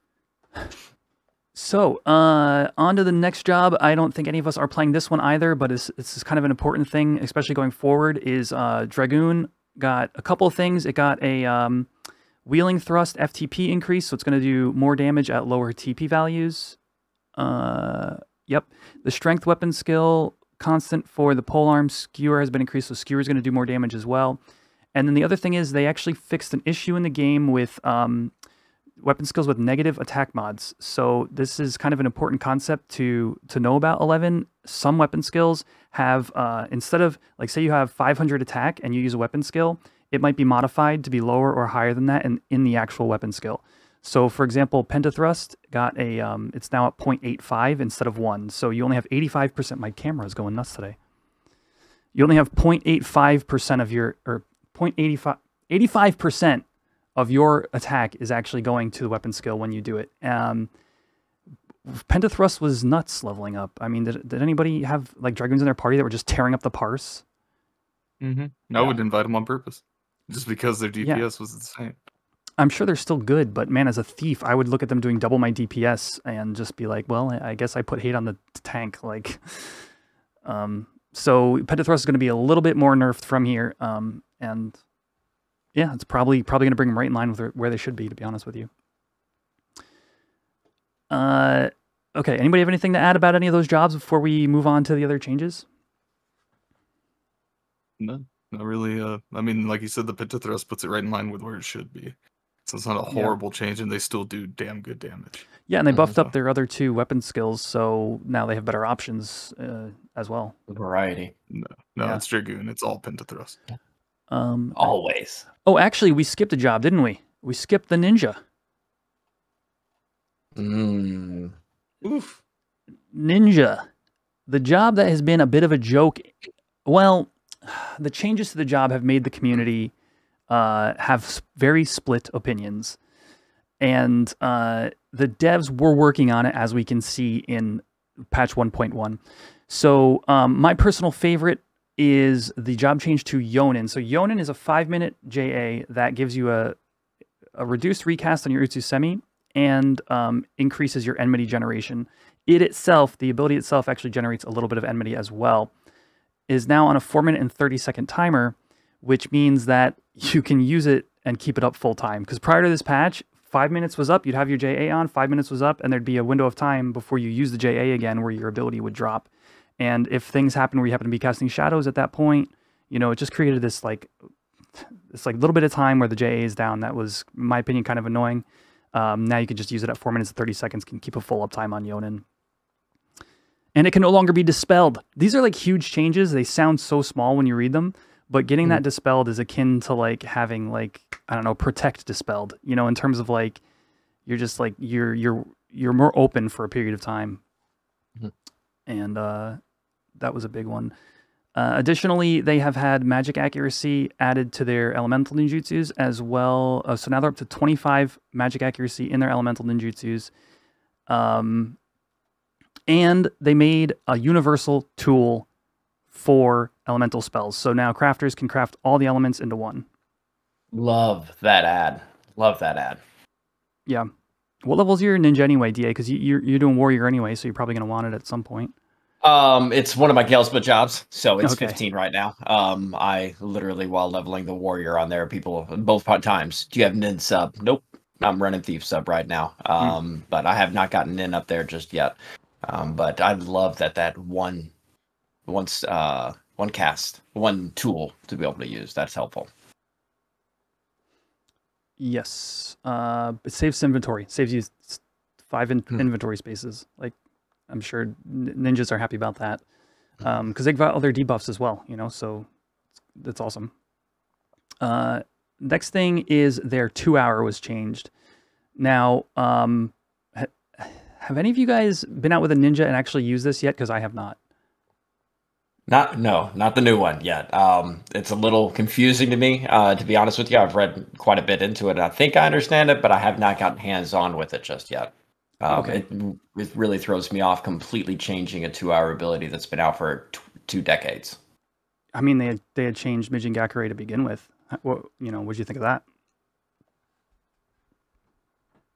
So, uh, on to the next job. I don't think any of us are playing this one either, but it's, this is kind of an important thing, especially going forward. Is uh, Dragoon got a couple of things. It got a um, wheeling thrust FTP increase, so it's going to do more damage at lower TP values. Uh, yep. The strength weapon skill constant for the polearm skewer has been increased, so skewer is going to do more damage as well. And then the other thing is they actually fixed an issue in the game with um, weapon skills with negative attack mods. So this is kind of an important concept to to know about 11. Some weapon skills have uh, instead of like say you have 500 attack and you use a weapon skill, it might be modified to be lower or higher than that in, in the actual weapon skill. So for example, pentathrust got a um, it's now at 0.85 instead of 1. So you only have 85% my camera is going nuts today. You only have 0.85% of your or 0.85 85% of your attack is actually going to the weapon skill when you do it. Um, Pentathrust was nuts leveling up. I mean, did, did anybody have like dragoons in their party that were just tearing up the parse? Mm-hmm. I would invite them on purpose, just because their DPS Yeah. was insane. I'm sure they're still good, but man, as a thief, I would look at them doing double my DPS and just be like, well, I I guess I put hate on the tank. Like, [laughs] um, so Pentathrust is going to be a little bit more nerfed from here, um, and yeah, it's probably probably going to bring them right in line with where- where they should be, to be honest with you. Uh, okay. Anybody have anything to add about any of those jobs before we move on to the other changes? No, not really. Uh, I mean, like you said, the Pentathrust puts it right in line with where it should be. So it's not a Yeah. horrible change, and they still do damn good damage. Yeah, and they buffed up their other two weapon skills, so now they have better options uh, as well. The variety. No, no, Yeah. it's Dragoon. It's all Pentathrust. Um, Always. Oh, actually, we skipped a job, didn't we? We skipped the ninja. Mm. Oof. Ninja, the job that has been a bit of a joke. Well, the changes to the job have made the community uh, have very split opinions, and uh, the devs were working on it, as we can see in patch 1.1. So, um, my personal favorite is the job change to Yonin. So, Yonin is a five-minute JA that gives you a a reduced recast on your Utsusemi and um, increases your enmity generation. It itself, the ability itself, actually generates a little bit of enmity as well. Is now on a four minute and 30 second timer, which means that you can use it and keep it up full time. Because prior to this patch, five minutes was up, you'd have your JA on, five minutes was up, and there'd be a window of time before you use the JA again where your ability would drop. And if things happen where you happen to be casting shadows at that point, you know, it just created this like this like little bit of time where the JA is down. That was, in my opinion, kind of annoying. Um, now you can just use it at four minutes and 30 seconds, can keep a full uptime on Yonin. And it can no longer be dispelled. These are like huge changes. They sound so small when you read them, but getting that dispelled is akin to like having like, I don't know, protect dispelled, you know, in terms of like, you're just like, you're, you're, you're more open for a period of time. Mhm. And, uh, that was a big one. Uh, additionally, they have had magic accuracy added to their elemental ninjutsus as well. Uh, so now they're up to 25 magic accuracy in their elemental ninjutsus. Um, and they made a universal tool for elemental spells. So now crafters can craft all the elements into one. Love that ad. Love that ad. Yeah. What level's your ninja anyway, DA? Because you, you're, you're doing warrior anyway, so you're probably going to want it at some point. Um, it's one of my Ghelsba jobs, so it's Okay. 15 right now. Um, I literally while leveling the warrior on there, people both times. Do you have nin sub? Nope. I'm running thief sub right now. Um, but I have not gotten nin up there just yet. Um, but I love that that one, once uh one cast, one tool to be able to use. That's helpful. Yes. Uh, it saves inventory. Saves you five in- Hmm. inventory spaces. Like, I'm sure ninjas are happy about that because they've got other debuffs as well. You know, so that's awesome. Uh, next thing is their two hour was changed. Now, um, ha- have any of you guys been out with a ninja and actually used this yet? Because I have not. Not no, not the new one yet. Um, it's a little confusing to me. Uh, to be honest with you, I've read quite a bit into it. and I think I understand it, but I have not gotten hands on with it just yet. Um, Okay. it, it really throws me off completely changing a two-hour ability that's been out for t- two decades. I mean, they had, they had changed Mijin Gakure to begin with. What you know? What would you think of that?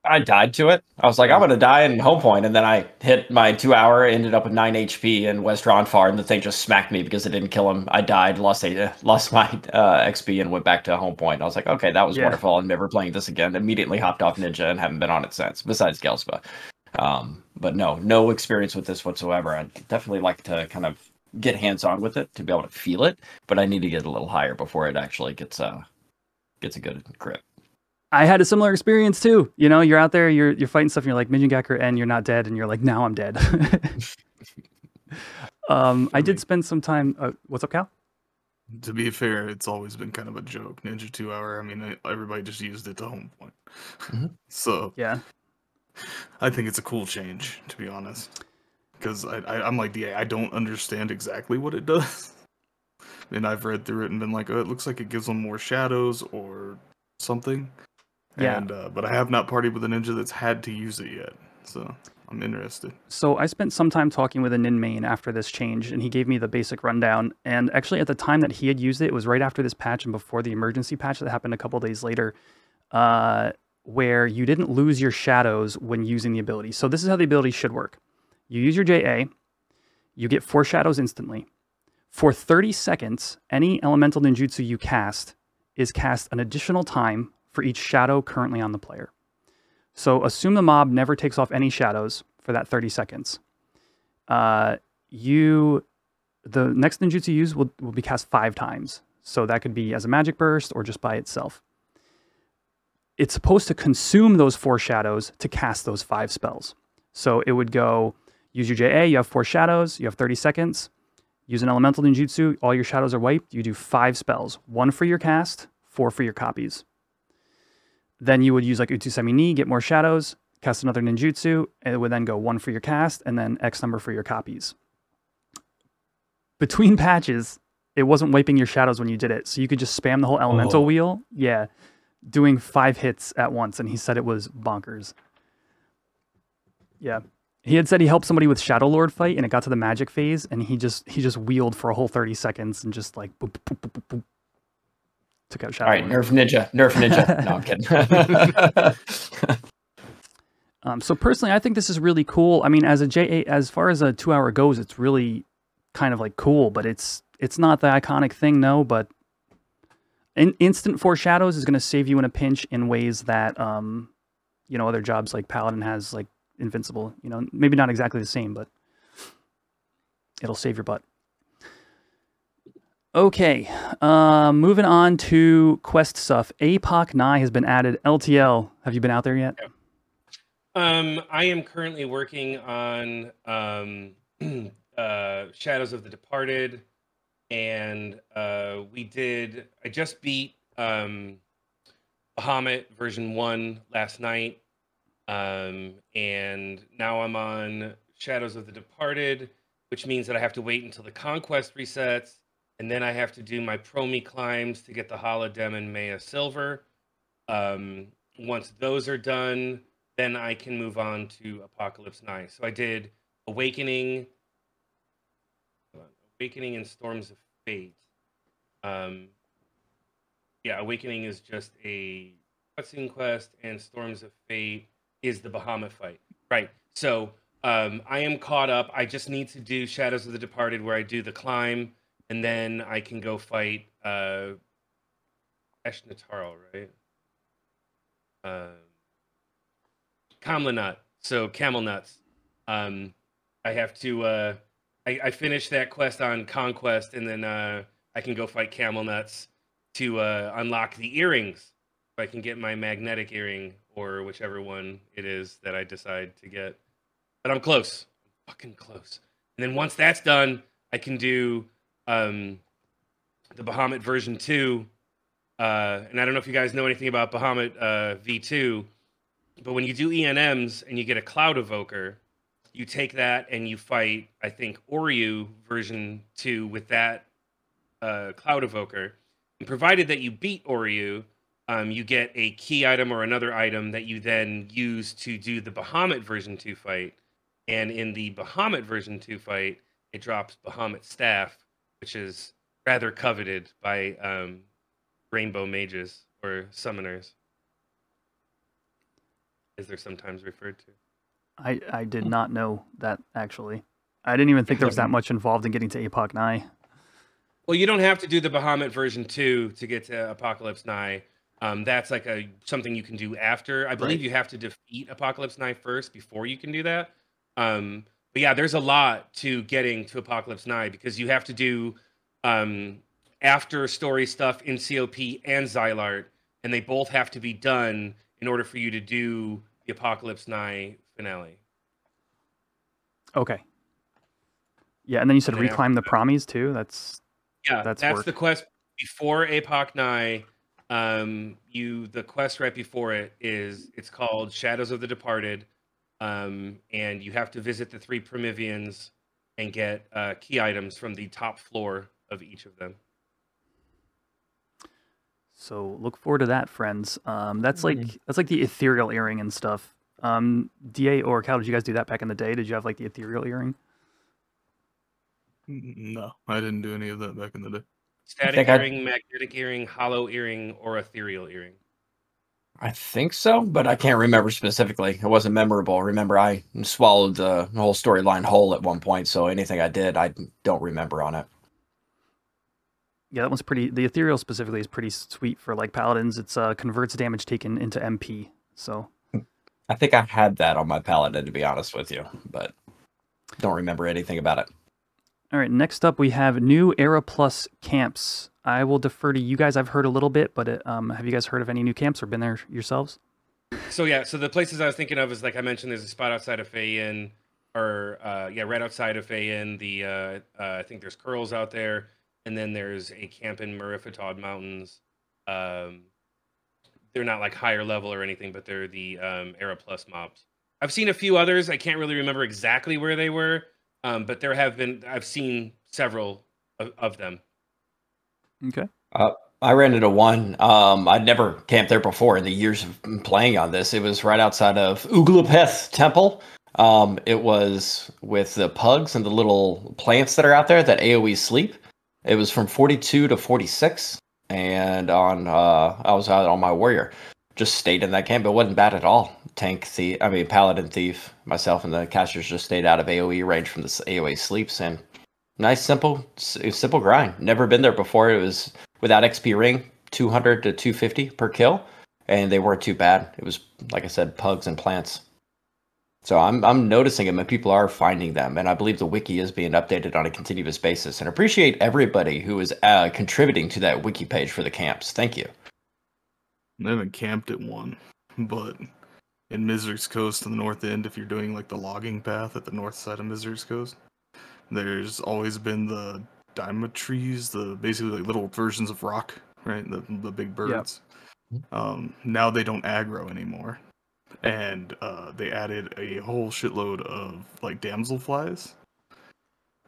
I died to it. I was like, I'm gonna die in home point, and then I hit my two hour, ended up with nine HP in West Ronfaure, and the thing just smacked me because it didn't kill him. I died, lost a, [laughs] lost my uh, XP, and went back to home point. I was like, okay, that was Yeah. wonderful. I'm never playing this again. Immediately hopped off Ninja and haven't been on it since. Besides Ghelsba, um, but no, no experience with this whatsoever. I'd definitely like to kind of get hands on with it to be able to feel it, but I need to get a little higher before it actually gets uh gets a good grip. I had a similar experience too. You know, you're out there, you're you're fighting stuff, and you're like Minjigaku, and you're not dead, and you're like, now I'm dead. [laughs] um, I did spend some time. Uh, what's up, Cal? To be fair, it's always been kind of a joke. Ninja two hour. I mean, everybody just used it to home point. Mhm. [laughs] so Yeah. I think it's a cool change, to be honest. Because I, I, I'm like DA, I don't understand exactly what it does. [laughs] and I've read through it and been like, oh, it looks like it gives them more shadows or something. Yeah. And uh, but I have not partied with a ninja that's had to use it yet, so I'm interested. So I spent some time talking with a Nin main after this change, and he gave me the basic rundown. And actually, at the time that he had used it, it was right after this patch and before the emergency patch that happened a couple days later, uh, where you didn't lose your shadows when using the ability. So this is how the ability should work: you use your JA, you get four shadows instantly. For 30 seconds, any elemental ninjutsu you cast is cast an additional time for each shadow currently on the player. So assume the mob never takes off any shadows for that 30 seconds. Uh, you, the next ninjutsu you use will, will be cast five times. So that could be as a magic burst or just by itself. It's supposed to consume those four shadows to cast those five spells. So it would go use your JA, you have four shadows, you have 30 seconds. Use an elemental ninjutsu, all your shadows are wiped. You do five spells one for your cast, four for your copies. Then you would use like Utsusemi ni, get more shadows, cast another ninjutsu, and it would then go one for your cast and then X number for your copies. Between [laughs] patches, it wasn't wiping your shadows when you did it. So you could just spam the whole elemental Oh. wheel. Yeah. Doing five hits at once. And he said it was bonkers. Yeah. He had said he helped somebody with Shadow Lord fight and it got to the magic phase and he just he just wheeled for a whole 30 seconds and just like boop, boop, boop, boop, boop, took out Shadow All right. Nerf Ninja, Nerf Ninja. [laughs] No, I'm kidding. [laughs] [laughs] Um, so personally, I think this is really cool. I mean, as a J, as far as a two hour goes, it's really kind of like cool, but it's it's not the iconic thing, no. But in, instant foreshadows is going to save you in a pinch in ways that um, you know other jobs like Paladin has, like Invincible. You know, maybe not exactly the same, but it'll save your butt. Okay, uh, moving on to quest stuff. APOC 9 has been added. LTL, have you been out there yet? Um, I am currently working on um, [clears throat] uh, Shadows of the Departed, and uh, we did. I just beat um, Bahamut version one last night, um, and now I'm on Shadows of the Departed, which means that I have to wait until the conquest resets, and then I have to do my Promi climbs to get the Holodem Maya Silver. Um, once those are done, then I can move on to Apocalypse Nine. So I did Awakening, Awakening and Storms of Fate. Um, yeah, Awakening is just a cutscene quest, and Storms of Fate is the Bahamut fight. Right. So um, I am caught up. I just need to do Shadows of the Departed, where I do the climb, and then I can go fight uh, Eshnataro, right? Um, Kamla so camel nuts. Um, I have to. Uh, I, I finished that quest on conquest, and then uh, I can go fight camel nuts to uh, unlock the earrings. If I can get my magnetic earring or whichever one it is that I decide to get. But I'm close. I'm fucking close. And then once that's done, I can do um, the Bahamut version two. Uh, and I don't know if you guys know anything about Bahamut uh, V2, but when you do ENMs and you get a Cloud Evoker, you take that and you fight, I think, Ouryu version 2 with that uh, Cloud Evoker. And provided that you beat Ouryu, um, you get a key item or another item that you then use to do the Bahamut version 2 fight. And in the Bahamut version 2 fight, it drops Bahamut Staff, which is rather coveted by um, rainbow mages or summoners, as they're sometimes referred to. I, I did not know that actually. I didn't even think there was that much involved in getting to Apoc Nigh. Well, you don't have to do the Bahamut version two to get to Apocalypse Nigh. Um, that's like a something you can do after. I believe Right. you have to defeat Apocalypse Nigh first before you can do that. Um, but yeah, there's a lot to getting to Apocalypse Nigh because you have to do um, after story stuff in COP and Zilart. and they both have to be done in order for you to do the Apocalypse Nigh finale. Okay. Yeah, and then you said then reclimb the after promies too. That's Yeah, That's that's, the quest before Apoc Nigh. Um, you the quest right before it is it's called Shadows of the Departed, um, and you have to visit the three Promyvions and get uh, key items from the top floor of each of them. so look forward to that, friends. Um, that's like Mm. that's like the ethereal earring and stuff. Um, Da or Cal, did you guys do that back in the day? Did you have like the ethereal earring? No, I didn't do any of that back in the day. Static think I- earring, magnetic earring, hollow earring, or ethereal earring. I think so, but I can't remember specifically. It wasn't memorable. Remember, I swallowed the whole storyline whole at one point, so anything I did, I don't remember on it. Yeah, that one's pretty. The ethereal specifically is pretty sweet for like paladins. It's uh, converts damage taken into MP. So I think I had that on my paladin, to be honest with you, but don't remember anything about it. All right, next up we have new Era Plus camps. I will defer to you guys. I've heard a little bit, but it, um, have you guys heard of any new camps or been there yourselves? So yeah, so the places I was thinking of is like I mentioned, there's a spot outside of Fei'Yin, or uh, yeah, right outside of Fei'Yin. The uh, uh, I think there's curls out there, and then there's a camp in Meriphataud Mountains. Um, they're not like higher level or anything, but they're the um, Era Plus mobs. I've seen a few others. I can't really remember exactly where they were, um, but there have been. I've seen several of, of them. Okay. I ran into one. Um, I'd never camped there before in the years of playing on this. It was right outside of Uggalepih Temple. Um, it was with the pugs and the little plants that are out there that AOE sleep. It was from 42 to 46, and on uh, I was out on my warrior. Just stayed in that camp. It wasn't bad at all. Tank thief, I mean paladin thief. Myself and the casters just stayed out of AOE range from the AOE sleeps, and nice simple simple grind. Never been there before. It was without XP ring, 200 to 250 per kill, and they weren't too bad. It was like I said, pugs and plants. So I'm I'm noticing them, and people are finding them, and I believe the wiki is being updated on a continuous basis. And appreciate everybody who is uh, contributing to that wiki page for the camps. Thank you. I haven't camped at one, but in Misareaux Coast in the north end, if you're doing like the logging path at the north side of Misareaux Coast, there's always been the diamond trees, the basically like little versions of rock, right? The the big birds. Um, now they don't aggro anymore, and uh, they added a whole shitload of like damselflies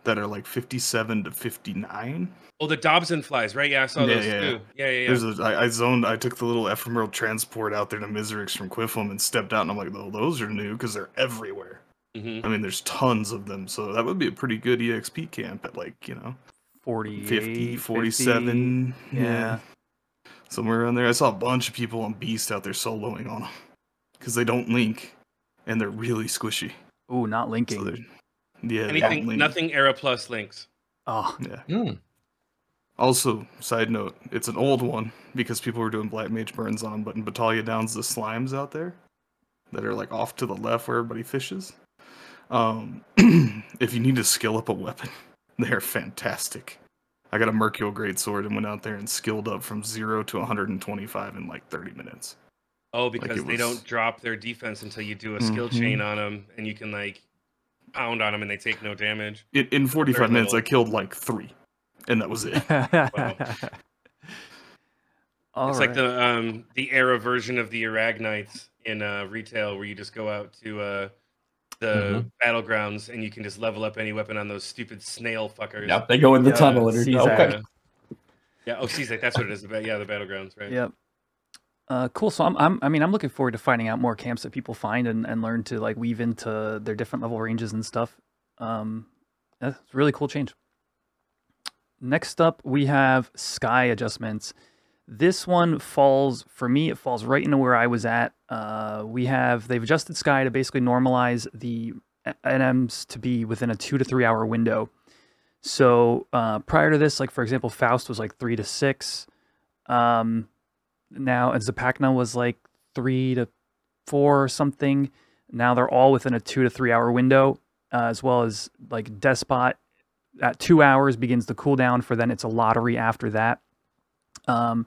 that are like 57 to 59 Oh, the Dobson flies, right? Yeah, I saw Yeah, those yeah, too. Yeah, yeah, yeah. There's a, I, I zoned. I took the little ephemeral transport out there to Misareaux from Qufim and stepped out, and I'm like, "Oh, those are new because they're everywhere." Mhm. I mean, there's tons of them, so that would be a pretty good EXP camp at like you know 48, 50, 47, 50, yeah. somewhere around there. I saw a bunch of people on Beast out there soloing on them because they don't link and they're really squishy. Ooh, not linking. they're yeah, Anything, link. nothing Era Plus links. oh, Yeah. Mm. Also, side note, it's an old one because people were doing Black Mage burns on them, but in Batallia Downs, the slimes out there that are like off to the left where everybody fishes. Um, [clears throat] if you need to skill up a weapon, [laughs] they're fantastic. I got a Mercurial Greatsword and went out there and skilled up from zero to 125 in like 30 minutes. Oh, because it they was- don't drop their defense until you do a skill chain Mhm. on them, and you can like pound on them, and they take no damage. In, in 45 Very minutes, I killed like three, and that was it. [laughs] [laughs] All it's right. like the um the era version of the Aragnites in uh, retail, where you just go out to uh the battlegrounds and you can just level up any weapon on those stupid snail fuckers. Yep, they go in the Yeah, tunnel and are Caesar. okay. Yeah. Yeah. Oh, Caesar, that's what it is. The Yeah, the battlegrounds, right? Yep. Uh, cool. So I'm, I'm, I mean, I'm looking forward to finding out more camps that people find and, and learn to like weave into their different level ranges and stuff. Um, that's a really cool change. Next up, we have sky adjustments. This one falls for me. It falls right into where I was at. Uh, we have they've adjusted sky to basically normalize the NMs to be within a two to three hour window. So uh, prior to this, like for example, Faust was like three to six. Um, now and Zipacna was like three to four or something. Now they're all within a two to three hour window, uh, as well as like Despot at two hours begins the cooldown for then it's a lottery after that. Um,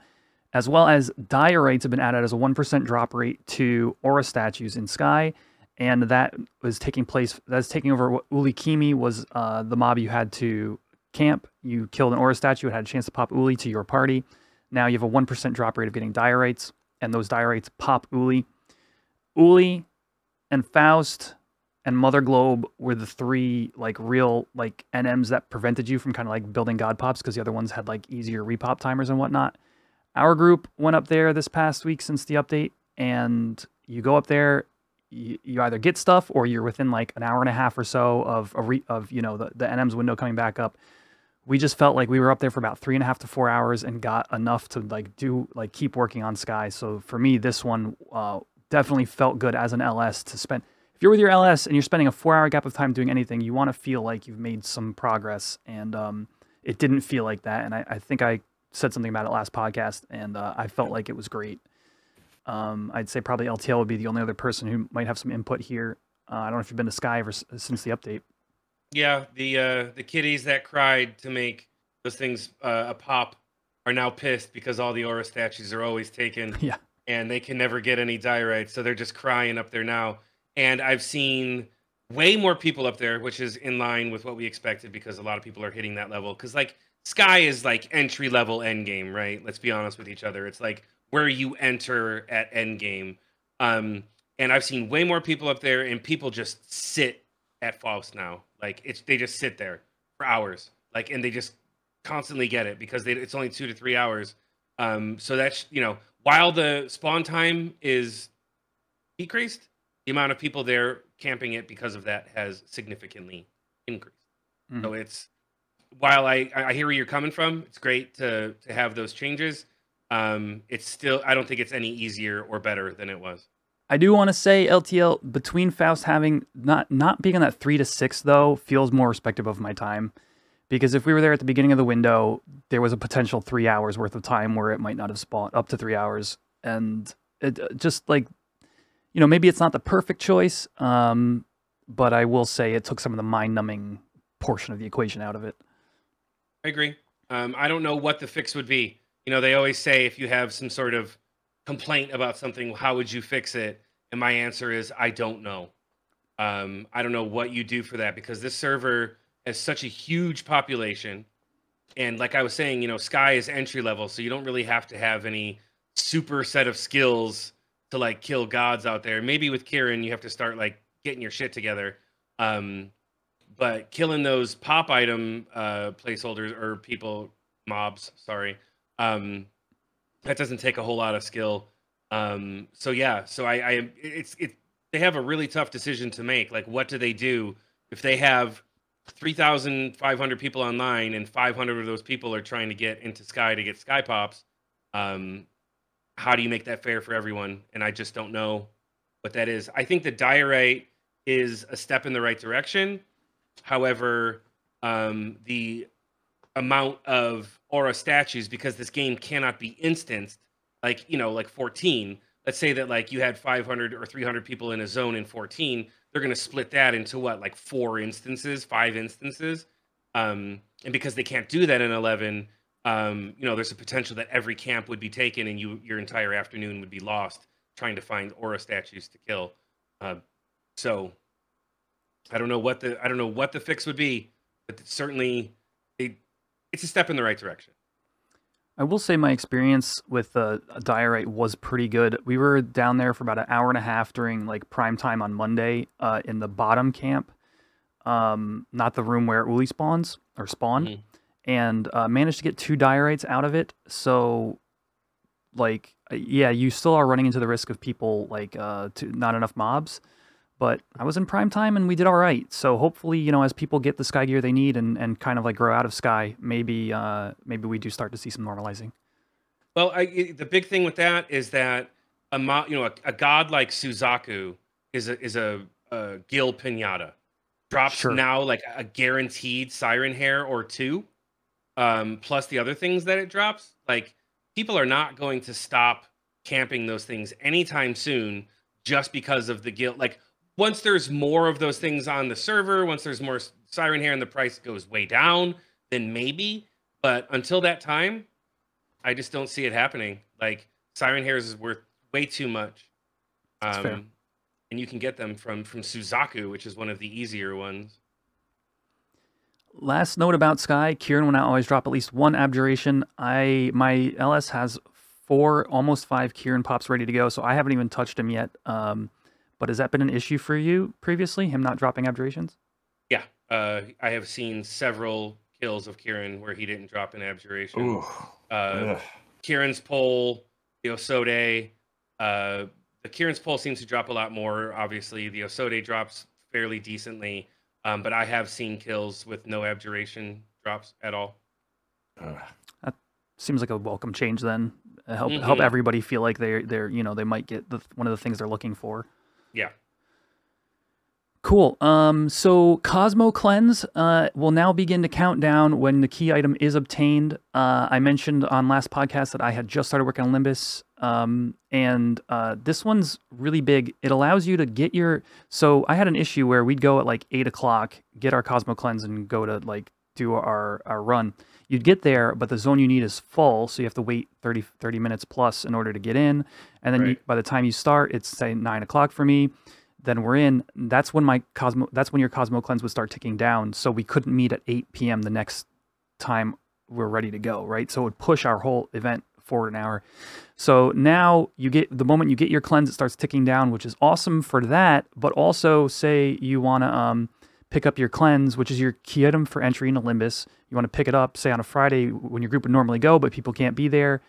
as well as diorites have been added as a 1% drop rate to aura statues in Sky. And that was taking place, that's taking over what Ullikummi was uh, the mob you had to camp. You killed an aura statue, it had a chance to pop Uli to your party. Now you have a 1% drop rate of getting diorites, and those diorites pop Uli. Uli and Faust and Mother Globe were the three like real like NMs that prevented you from kind of like building God pops because the other ones had like easier repop timers and whatnot. Our group went up there this past week since the update, and you go up there, you, you either get stuff or you're within like an hour and a half or so of a re, of you know the, the NM's window coming back up. We just felt like we were up there for about three and a half to four hours and got enough to like do like keep working on Sky. So for me, this one uh, definitely felt good as an LS to spend. If you're with your LS and you're spending a four hour gap of time doing anything, you want to feel like you've made some progress. And um, it didn't feel like that. And I, I, think I said something about it last podcast, and uh, I felt like it was great. Um, I'd say probably LTL would be the only other person who might have some input here. Uh, I don't know if you've been to Sky ever since the update. Yeah, the uh, the kitties that cried to make those things uh, a pop are now pissed because all the aura statues are always taken. [laughs] Yeah. And they can never get any diorites, so they're just crying up there now. And I've seen way more people up there, which is in line with what we expected because a lot of people are hitting that level. Because like Sky is like entry level end game, right? Let's be honest with each other. It's like where you enter at end game. Um, and I've seen way more people up there, and people just sit at Faust now. Like it's they just sit there for hours, like and they just constantly get it because they, it's only two to three hours. Um, so that's you know while the spawn time is decreased, the amount of people there camping it because of that has significantly increased. Mm. So it's while I I hear where you're coming from, it's great to to have those changes. Um, it's still I don't think it's any easier or better than it was. I do want to say LTL between Faust having not not being on that three to six though feels more respective of my time, because if we were there at the beginning of the window, there was a potential three hours worth of time where it might not have spawned up to three hours, and it uh, just like, you know, maybe it's not the perfect choice, um, but I will say it took some of the mind numbing portion of the equation out of it. I agree. Um, I don't know what the fix would be. You know, they always say if you have some sort of complaint about something, how would you fix it? And my answer is I don't know. Um, I don't know what you do for that because this server has such a huge population. And like I was saying, you know, Sky is entry level, so you don't really have to have any super set of skills to like kill gods out there. Maybe with Kirin, you have to start like getting your shit together. Um, but killing those pop item uh, placeholders or people mobs, sorry, um, that doesn't take a whole lot of skill. Um, so yeah, so I, I it's it they have a really tough decision to make. Like, what do they do if they have three thousand five hundred people online and five hundred of those people are trying to get into Sky to get Sky Pops? Um, how do you make that fair for everyone? And I just don't know what that is. I think the diorite is a step in the right direction. However, um, the amount of aura statues because this game cannot be instanced like you know like 14 let's say that like you had 500 or 300 people in a zone in 14 they're going to split that into what like four instances five instances? Um and because they can't do that in 11 um you know there's a potential that every camp would be taken and you your entire afternoon would be lost trying to find aura statues to kill. Uh, so i don't know what the i don't know what the fix would be but certainly it's a step in the right direction. I will say my experience with the uh, diorite was pretty good. We were down there for about an hour and a half during like prime time on Monday uh, in the bottom camp, um, not the room where Uli spawns or spawn, mm-hmm. and uh, managed to get two diorites out of it. So, like, yeah, you still are running into the risk of people like uh, to not enough mobs but I was in prime time and we did all right. So hopefully, you know, as people get the sky gear they need and, and kind of like grow out of sky, maybe uh, maybe we do start to see some normalizing. Well, I, the big thing with that is that a you know a, a god like Suzaku is a is a, a Gil Pinata drops sure. now like a guaranteed siren hair or two, um, plus the other things that it drops. Like people are not going to stop camping those things anytime soon just because of the guild. Like once there's more of those things on the server, once there's more siren hair and the price goes way down, then maybe. But until that time, I just don't see it happening. Like Siren Hairs is worth way too much. Um, and you can get them from from Suzaku, which is one of the easier ones. Last note about Sky, Kirin will now always drop at least one abjuration. I my LS has four, almost five Kirin pops ready to go, so I haven't even touched him yet. Um, but has that been an issue for you previously? Him not dropping abjurations? Yeah, uh, I have seen several kills of Kirin where he didn't drop an abjuration. Ooh. Uh, Ugh. Kirin's pole, the Osode, uh, the Kirin's pole seems to drop a lot more. Obviously, the Osode drops fairly decently, um, but I have seen kills with no abjuration drops at all. Ugh. Seems like a welcome change then. Uh, Help help Mhm. everybody feel like they're they're you know they might get the one of the things they're looking for. Yeah. Cool. Um, so Cosmo Cleanse uh, will now begin to count down when the key item is obtained. Uh, I mentioned on last podcast that I had just started working on Limbus, um, and uh, this one's really big. It allows you to get your. So I had an issue where we'd go at like eight o'clock, get our Cosmo Cleanse, and go to like do our our run. You'd get there, but the zone you need is full, so you have to wait 30, 30 minutes plus in order to get in. And then you, by the time you start, it's say nine o'clock for me then we're in. That's when my cosmo that's when your cosmo cleanse would start ticking down so we couldn't meet at 8 p.m the next time we're ready to go right? So it would push our whole event forward an hour. So now you get the moment you get your cleanse it starts ticking down which is awesome for that but also say you want to um, pick up your cleanse which is your key item for entry into limbus you want to pick it up say on a friday when your group would normally go but people can't be there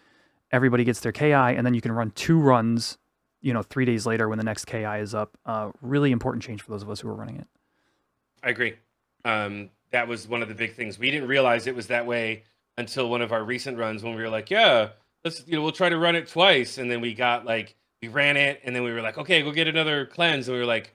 everybody gets their ki and then you can run two runs you know, three days later when the next KI is up. Uh, really important change for those of us who are running it. I agree. Um, that was one of the big things. We didn't realize it was that way until one of our recent runs when we were like, yeah, let's, you know, we'll try to run it twice. And then we got like, we ran it and then we were like, okay, go get another cleanse. And we were like,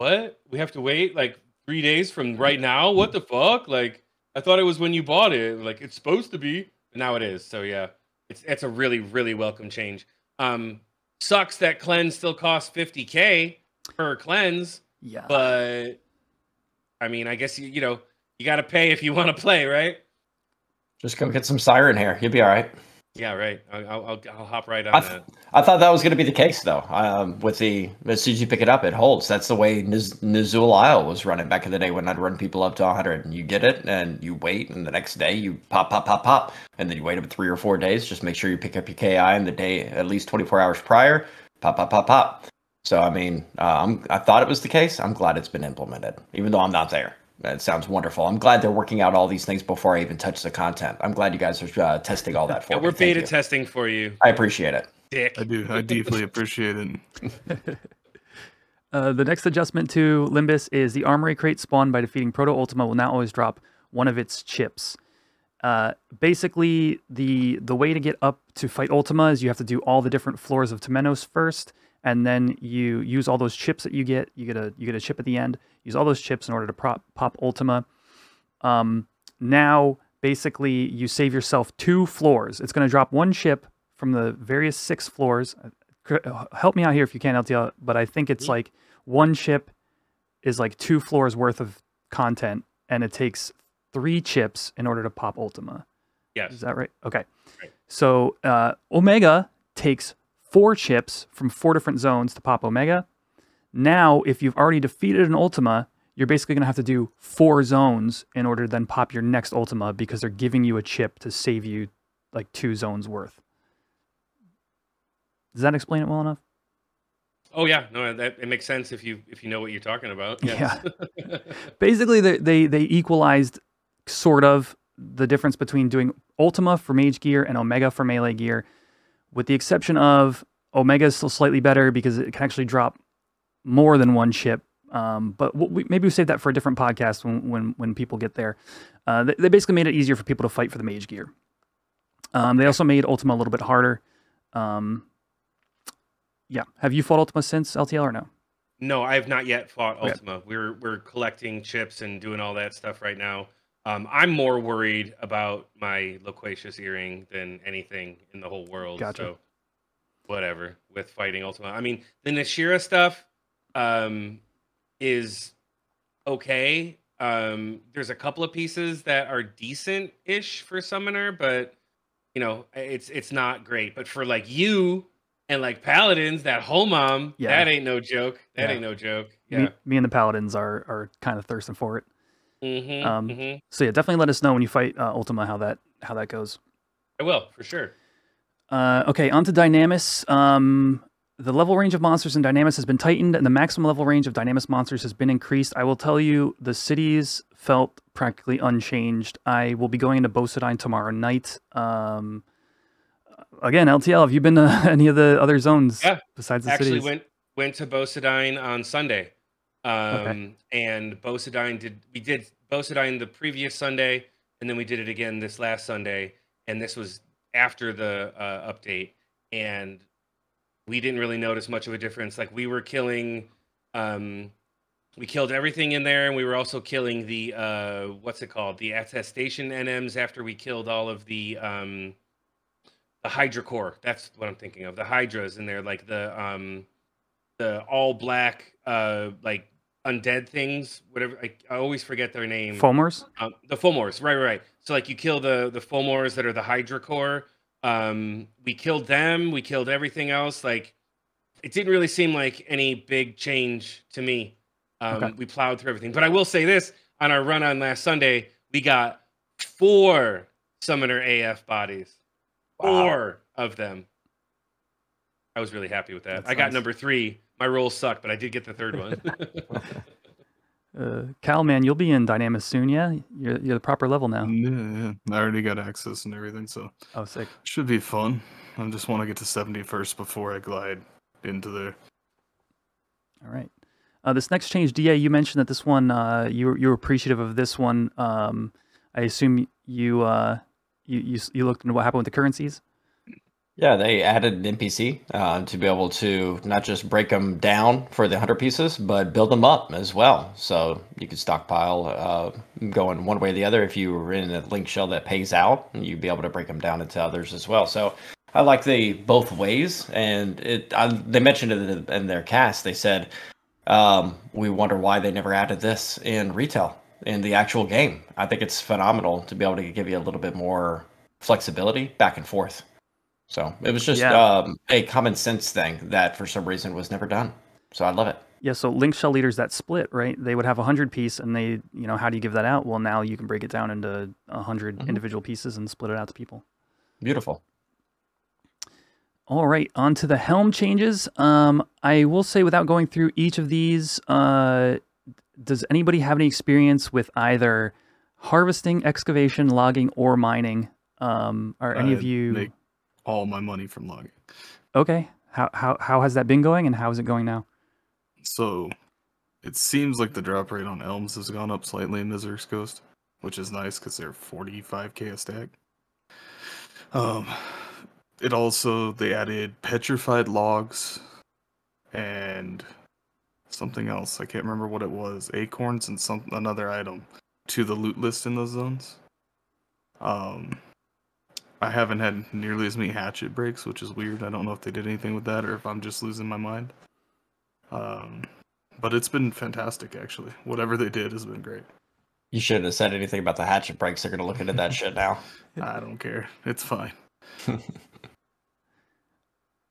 what? We have to wait like three days from right now? What the fuck? Like, I thought it was when you bought it. Like, it's supposed to be. But now it is. So, yeah, it's, it's a really, really welcome change. Um, sucks that cleanse still costs 50K per cleanse Yeah. but I mean, I guess you you know you got to pay if you want to play, right? Just go get some siren hair. You'll be all right. Yeah, right. I'll I'll, I'll, hop right on I, that. I thought that was going to be the case, though. Um, with the as soon as you pick it up, it holds. That's the way Niz- Nyzul Isle was running back in the day when I'd run people up to 100. And you get it, and you wait, and the next day you pop, pop, pop, pop, and then you wait up three or four days. Just make sure you pick up your KI in the day at least 24 hours prior. Pop, pop, pop, pop. So I mean, uh, I'm I thought it was the case. I'm glad it's been implemented, even though I'm not there. That sounds wonderful. I'm glad they're working out all these things before I even touch the content. I'm glad you guys are uh, testing all that for [laughs] Yeah, me. we're Thank beta you. testing for you, I appreciate it. Dick. I do. I deeply appreciate it. [laughs] Uh, the next adjustment to Limbus is the armory crate spawned by defeating Proto Ultima will now always drop one of its chips. Uh, basically, the the way to get up to fight Ultima is you have to do all the different floors of Temenos first, and then you use all those chips that you get. You get a you get a chip at the end. Use all those chips in order to prop, pop Ultima. Um, now, basically, you save yourself two floors. It's going to drop one chip from the various six floors. Uh, uh, Help me out here if you can, LTL. But I think it's like one chip is like two floors worth of content, and it takes three chips in order to pop Ultima. Yes. Is that right? Okay. Right. So uh, Omega takes four chips from four different zones to pop Omega. Now, if you've already defeated an Ultima, you're basically going to have to do four zones in order to then pop your next Ultima because they're giving you a chip to save you like two zones worth. Does that explain it well enough? Oh yeah, no, that it makes sense if you if you know what you're talking about. Yes. [laughs] [laughs] Basically, they, they they equalized sort of the difference between doing Ultima for Mage gear and Omega for melee gear, with the exception of Omega is still slightly better because it can actually drop more than one chip. Um, but we'll- maybe we save that for a different podcast when when, when people get there. Uh, they, they basically made it easier for people to fight for the Mage gear. Um, they also made Ultima a little bit harder. Um, yeah, have you fought Ultima since LTL or no? No, I have not yet fought Okay. Ultima. We're we're collecting chips and doing all that stuff right now. Um, I'm more worried about my loquacious earring than anything in the whole world. Gotcha. So whatever with fighting Ultima. I mean, the Nashira stuff um, is okay. Um, there's a couple of pieces that are decent-ish for Summoner, but you know, it's it's not great. But for like you and like paladins, that whole mom, Yeah. that ain't no joke. That Yeah. ain't no joke. Me, Yeah. me and the paladins are are kind of thirsting for it. Mm-hmm, Um, hmm So yeah, definitely let us know when you fight uh, Ultima how that how that goes. I will for sure. Uh, okay, on to Dynamis. Um, the level range of monsters in Dynamis has been tightened, and the maximum level range of Dynamis monsters has been increased. I will tell you, the cities felt practically unchanged. I will be going into Beaucedine tomorrow night. Um, again, LTL, have you been to [laughs] any of the other zones Yeah, besides the Actually cities? Actually, went went to Beaucedine on Sunday. Um and Beaucedine did we did Beaucedine the previous Sunday and then we did it again this last Sunday and this was after the uh, update and we didn't really notice much of a difference like we were killing um we killed everything in there and we were also killing the uh what's it called the attestation NMs after we killed all of the um the Hydra Corps. That's what I'm thinking of. The Hydras in there, like the um the all black uh like undead things, whatever I, I always forget their name. Fomors? Um, the Fomors, right, right, right. So like you kill the the Fomors that are the Hydra Corps. Um, we killed them. We killed everything else. Like it didn't really seem like any big change to me. Um, Okay. We plowed through everything. But I will say this: on our run on last Sunday, we got four Summoner AF bodies. Four of them. I was really happy with that. That's I got nice. number three. My rolls sucked, but I did get the third one. [laughs] Uh, Cal, man, you'll be in Dynamis soon, yeah? You're, you're the proper level now. Yeah, yeah. I already got access and everything, so Oh, sick. should be fun. I just want to get to 70 first before I glide into there. All right. Uh, this next change, Da, you mentioned that this one uh, you were- you were appreciative of this one. Um, I assume you uh, you, you you looked into what happened with the currencies. Yeah, they added an NPC uh, to be able to not just break them down for the 100 pieces, but build them up as well. So you could stockpile uh, going one way or the other. If you were in a link shell that pays out, you'd be able to break them down into others as well. So I like the both ways. And it I, they mentioned it in, their cast. They said, um, we wonder why they never added this in retail in the actual game. I think it's phenomenal to be able to give you a little bit more flexibility back and forth. So it was just Yeah. um, a common sense thing that for some reason was never done. So I love it. Yeah, so link shell leaders that split, right? They would have a hundred piece, and they, you know, how do you give that out? Well, now you can break it down into a 100 Mhm. individual pieces and split it out to people. Beautiful. All right, on to the helm changes. Um, I will say, without going through each of these, uh, does anybody have any experience with either harvesting, excavation, logging, or mining? Um, are any of you make all my money from logging. okay? How how how has that been going, and how is it going now? So it seems like the drop rate on Elms has gone up slightly in the Misareaux Coast, which is nice because they're 45k a stack. Um, it also they added petrified logs and something else. I can't remember what it was. Acorns and some another item to the loot list in those zones. Um, I haven't had nearly as many hatchet breaks, which is weird. I don't know if they did anything with that or if I'm just losing my mind. Um, but it's been fantastic actually. Whatever they did has been great. You shouldn't have said anything about the hatchet breaks. They're going to look into that shit now. [laughs] I don't care. It's fine. [laughs]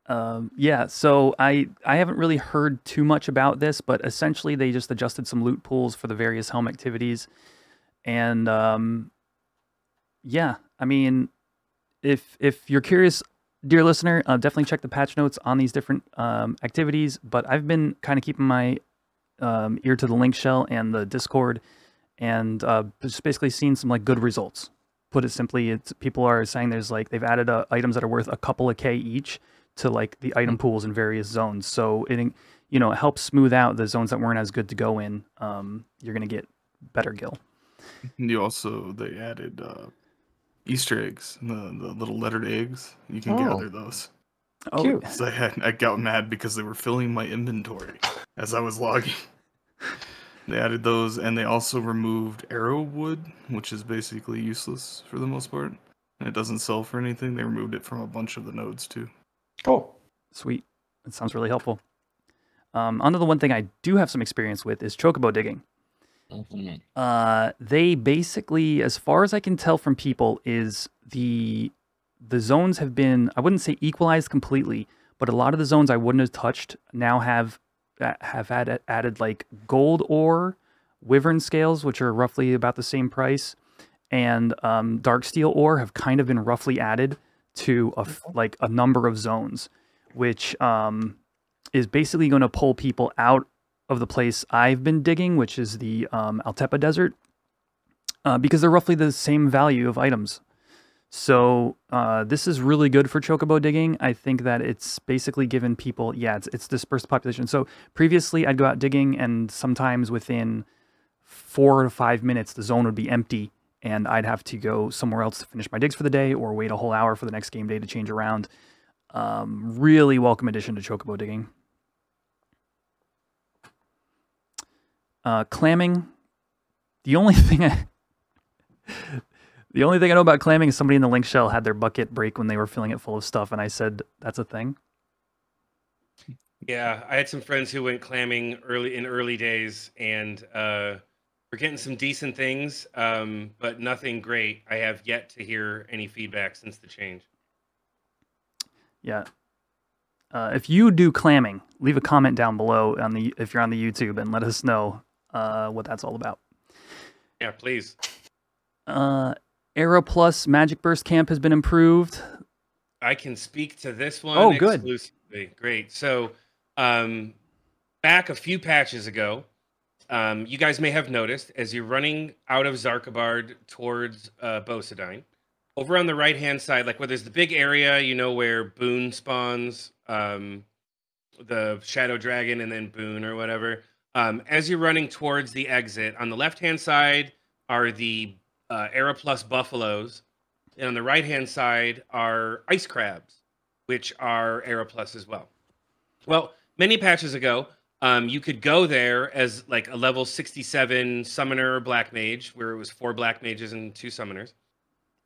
Um, yeah, so I I haven't really heard too much about this, but essentially they just adjusted some loot pools for the various helm activities, and um, yeah, I mean, if if you're curious, dear listener, uh, definitely check the patch notes on these different um, activities. But I've been kind of keeping my um, ear to the link shell and the Discord, and uh, just basically seeing some like good results. Put it simply, it's people are saying there's like they've added uh, items that are worth a couple of k each to like the item pools in various zones. So it you know it helps smooth out the zones that weren't as good to go in. Um, you're gonna get better gil. And you also they added uh, Easter eggs, the, the little lettered eggs. You can Oh. gather those. Oh, Cute. So I, had, I got mad because they were filling my inventory as I was logging. They added those, and they also removed arrow wood, which is basically useless for the most part. And it doesn't sell for anything. They removed it from a bunch of the nodes too. Cool. Sweet. That sounds really helpful. Um, onto the one thing I do have some experience with is chocobo digging. Uh, they basically, as far as I can tell from people, is the the zones have been I wouldn't say equalized completely, but a lot of the zones I wouldn't have touched now have have had added like gold ore, wyvern scales, which are roughly about the same price, and um, dark steel ore have kind of been roughly added to a, like a number of zones, which um, is basically going to pull people out of the place I've been digging, which is the um, Altepa Desert, uh, because they're roughly the same value of items. So uh, this is really good for chocobo digging. I think that it's basically given people, yeah, it's, it's dispersed population. So previously I'd go out digging and sometimes within four to five minutes, the zone would be empty and I'd have to go somewhere else to finish my digs for the day or wait a whole hour for the next game day to change around. Um, really welcome addition to chocobo digging. Uh, clamming. The only [laughs] thing I, the only thing I know about clamming is somebody in the link shell had their bucket break when they were filling it full of stuff, and I said that's a thing. Yeah, I had some friends who went clamming early in early days, and uh, we're getting some decent things, um, but nothing great. I have yet to hear any feedback since the change. Yeah. Uh, if you do clamming, leave a comment down below on the if you're on the YouTube and let us know uh, what that's all about. Yeah, please. Uh, Era Plus Magic Burst Camp has been improved. I can speak to this one. Oh, good. Exclusively. Great. So, um, back a few patches ago, um, you guys may have noticed as you're running out of Xarcabard towards uh, Beaucedine, over on the right hand side, like where there's the big area, you know, where Boon spawns, um, the Shadow Dragon, and then Boon or whatever. Um, as you're running towards the exit, on the left hand side are the uh, Era Plus buffaloes, and on the right hand side are ice crabs, which are Era Plus as well. Well, many patches ago, um, you could go there as like a level 67 summoner black mage, where it was four black mages and two summoners.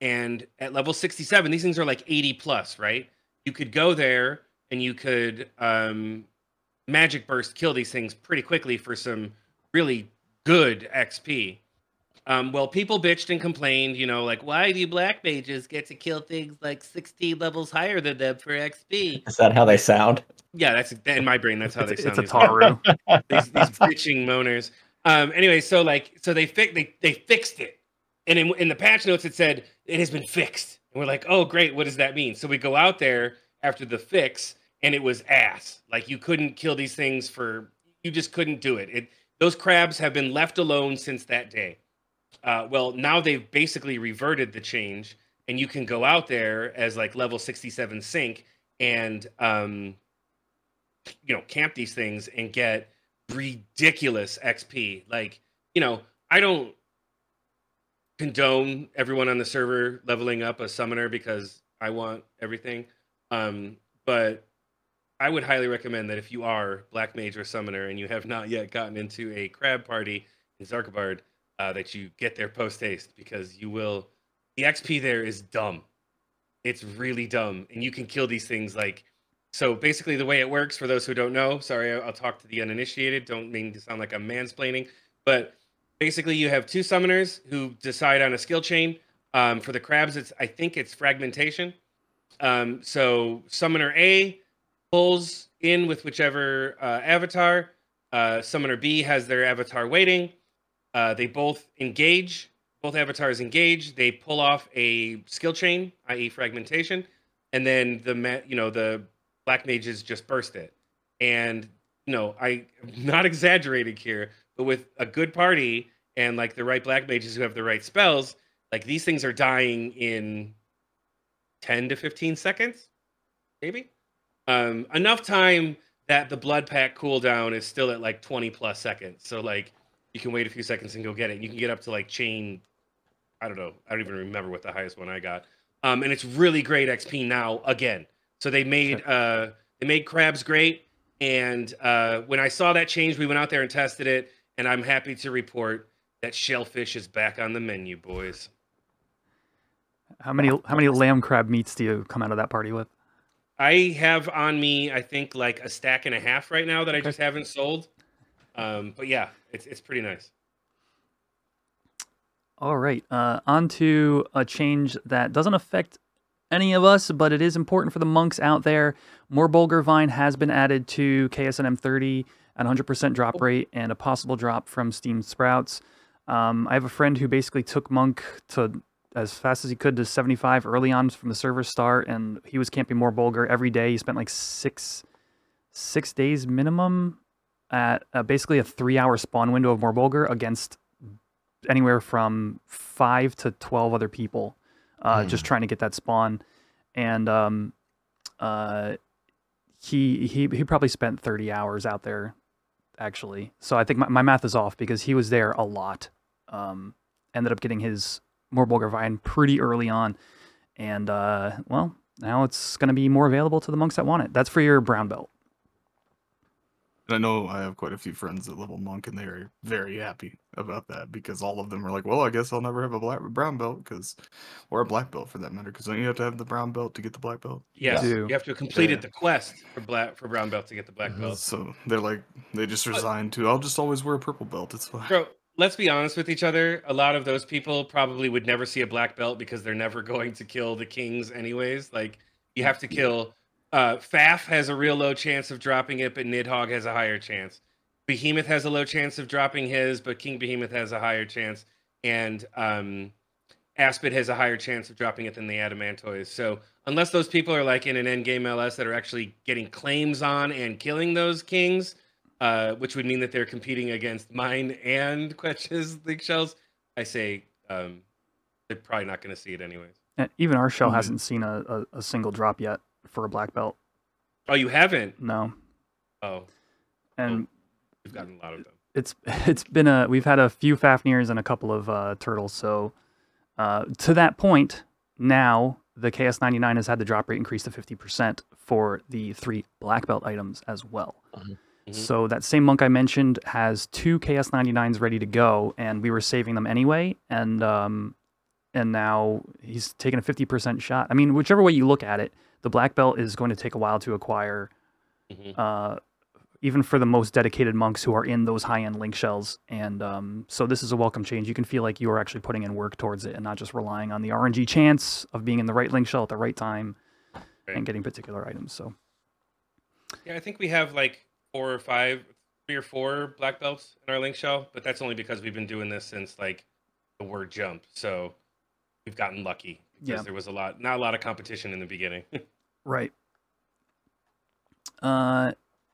And at level 67, these things are like 80 plus, right? You could go there and you could um, magic burst kill these things pretty quickly for some really good XP. Um, well, people bitched and complained, you know, like, why do black mages get to kill things like 16 levels higher than them for XP? Is that how they sound? Yeah, that's in my brain. That's how it's, they sound. It's a Taru. [laughs] these, these bitching moaners. Um, anyway, so like, so they fi- they they fixed it, and in, in the patch notes it said it has been fixed, and we're like, oh great, what does that mean? So we go out there after the fix, and it was ass. Like you couldn't kill these things for, you just couldn't do it. It those crabs have been left alone since that day. Uh, well, now they've basically reverted the change, and you can go out there as like level 67 sync and um, you know camp these things and get ridiculous XP. Like you know, I don't condone everyone on the server leveling up a summoner because I want everything. Um, but I would highly recommend that if you are Black Mage or Summoner and you have not yet gotten into a crab party in Xarcabard, uh, that you get there post haste because you will. The XP there is dumb. It's really dumb, and you can kill these things like. So basically, the way it works for those who don't know, sorry, I'll talk to the uninitiated. Don't mean to sound like I'm mansplaining, but basically, you have two summoners who decide on a skill chain. Um, for the crabs, it's I think it's fragmentation. Um, so summoner A pulls in with whichever uh, avatar. Uh, summoner B has their avatar waiting. Uh, they both engage. Both avatars engage. They pull off a skill chain, i.e., fragmentation, and then the you know the black mages just burst it. And you know, I am not [laughs] exaggerating here, but with a good party and like the right black mages who have the right spells, like these things are dying in 10 to 15 seconds, maybe. Um, enough time that the blood pact cooldown is still at like 20 plus seconds. So like you can wait a few seconds and go get it. You can get up to like chain, I don't know, I don't even remember what the highest one I got. Um, and it's really great XP now again. So they made uh, they made crabs great. And uh, when I saw that change, we went out there and tested it. And I'm happy to report that shellfish is back on the menu, boys. How many how many land crab meats do you come out of that party with? I have on me, I think, like a stack and a half right now that I just haven't sold. Um, but yeah, it's it's pretty nice. All right, uh, on to a change that doesn't affect any of us, but it is important for the monks out there. Morbolger Vine has been added to KSNM30 at 100% drop rate and a possible drop from Steam Sprouts. Um, I have a friend who basically took Monk to as fast as he could to 75 early on from the server start, and he was camping Morbolger every day. He spent like six six days minimum at uh, basically a three hour spawn window of Morbolger against anywhere from five to 12 other people, uh, Mm. just trying to get that spawn. And um, uh, he, he, he probably spent 30 hours out there actually. So I think my, my math is off because he was there a lot. Um, ended up getting his Morbolger Vine pretty early on. And uh, well, now it's going to be more available to the monks that want it. That's for your brown belt. And I know I have quite a few friends that level monk, and they are very happy about that because all of them are like, "Well, I guess I'll never have a black brown belt because, or a black belt for that matter, because don't you have to have the brown belt to get the black belt?" Yes, do. you have to have completed Yeah. the quest for black for brown belt to get the black belt. So they're like, they just resigned to, "I'll just always wear a purple belt. It's fine." Bro, let's be honest with each other. A lot of those people probably would never see a black belt because they're never [laughs] going to kill the kings anyways. Like you have to kill uh Faf has a real low chance of dropping it, but Nidhogg has a higher chance. Behemoth has a low chance of dropping his, but King Behemoth has a higher chance. And um Aspid has a higher chance of dropping it than the Adamantoise. So unless those people are like in an endgame LS that are actually getting claims on and killing those kings, uh, which would mean that they're competing against mine and [laughs] Kwech's League Shells, I say um, they're probably not going to see it anyways. And even our shell Mhm. hasn't seen a, a, a single drop yet for a black belt. Oh, you haven't? No. Oh, And we've gotten a lot of them. it's [laughs] it's been a we've had a few Fafnirs and a couple of uh, turtles. So uh, to that point, now the KS99 has had the drop rate increase to 50% for the three black belt items as well. Mhm. Mhm. So that same monk I mentioned has two KS99s ready to go, and we were saving them anyway. And um, and now he's taking a 50% shot. I mean, whichever way you look at it, the black belt is going to take a while to acquire Mhm. uh, even for the most dedicated monks who are in those high-end link shells. And um, so this is a welcome change. You can feel like you are actually putting in work towards it and not just relying on the RNG chance of being in the right link shell at the right time Right. and getting particular items. So Yeah, I think we have like four or five, three or four black belts in our link shell, but that's only because we've been doing this since like the word jump. So we've gotten lucky because Yeah. there was a lot, not a lot of competition in the beginning. [laughs] right. Uh,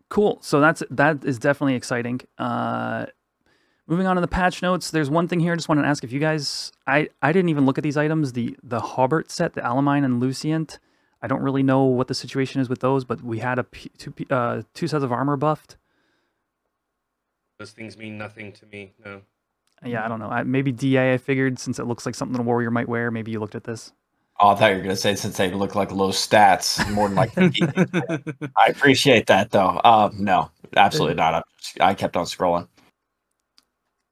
cool. So that's that is definitely exciting. Uh, moving on to the patch notes, there's one thing here. I just want to ask if you guys. I I didn't even look at these items. The the Hobart set, the Alumine and Luisant. I don't really know what the situation is with those, but we had a p- two p- uh, two sets of armor buffed. Those things mean nothing to me. No. Yeah, I don't know. I, maybe DA. I figured since it looks like something a warrior might wear. Maybe you looked at this. Oh, I thought you were gonna say since they look like low stats, more than like. [laughs] I appreciate that though. Um, no, absolutely not. I, I kept on scrolling.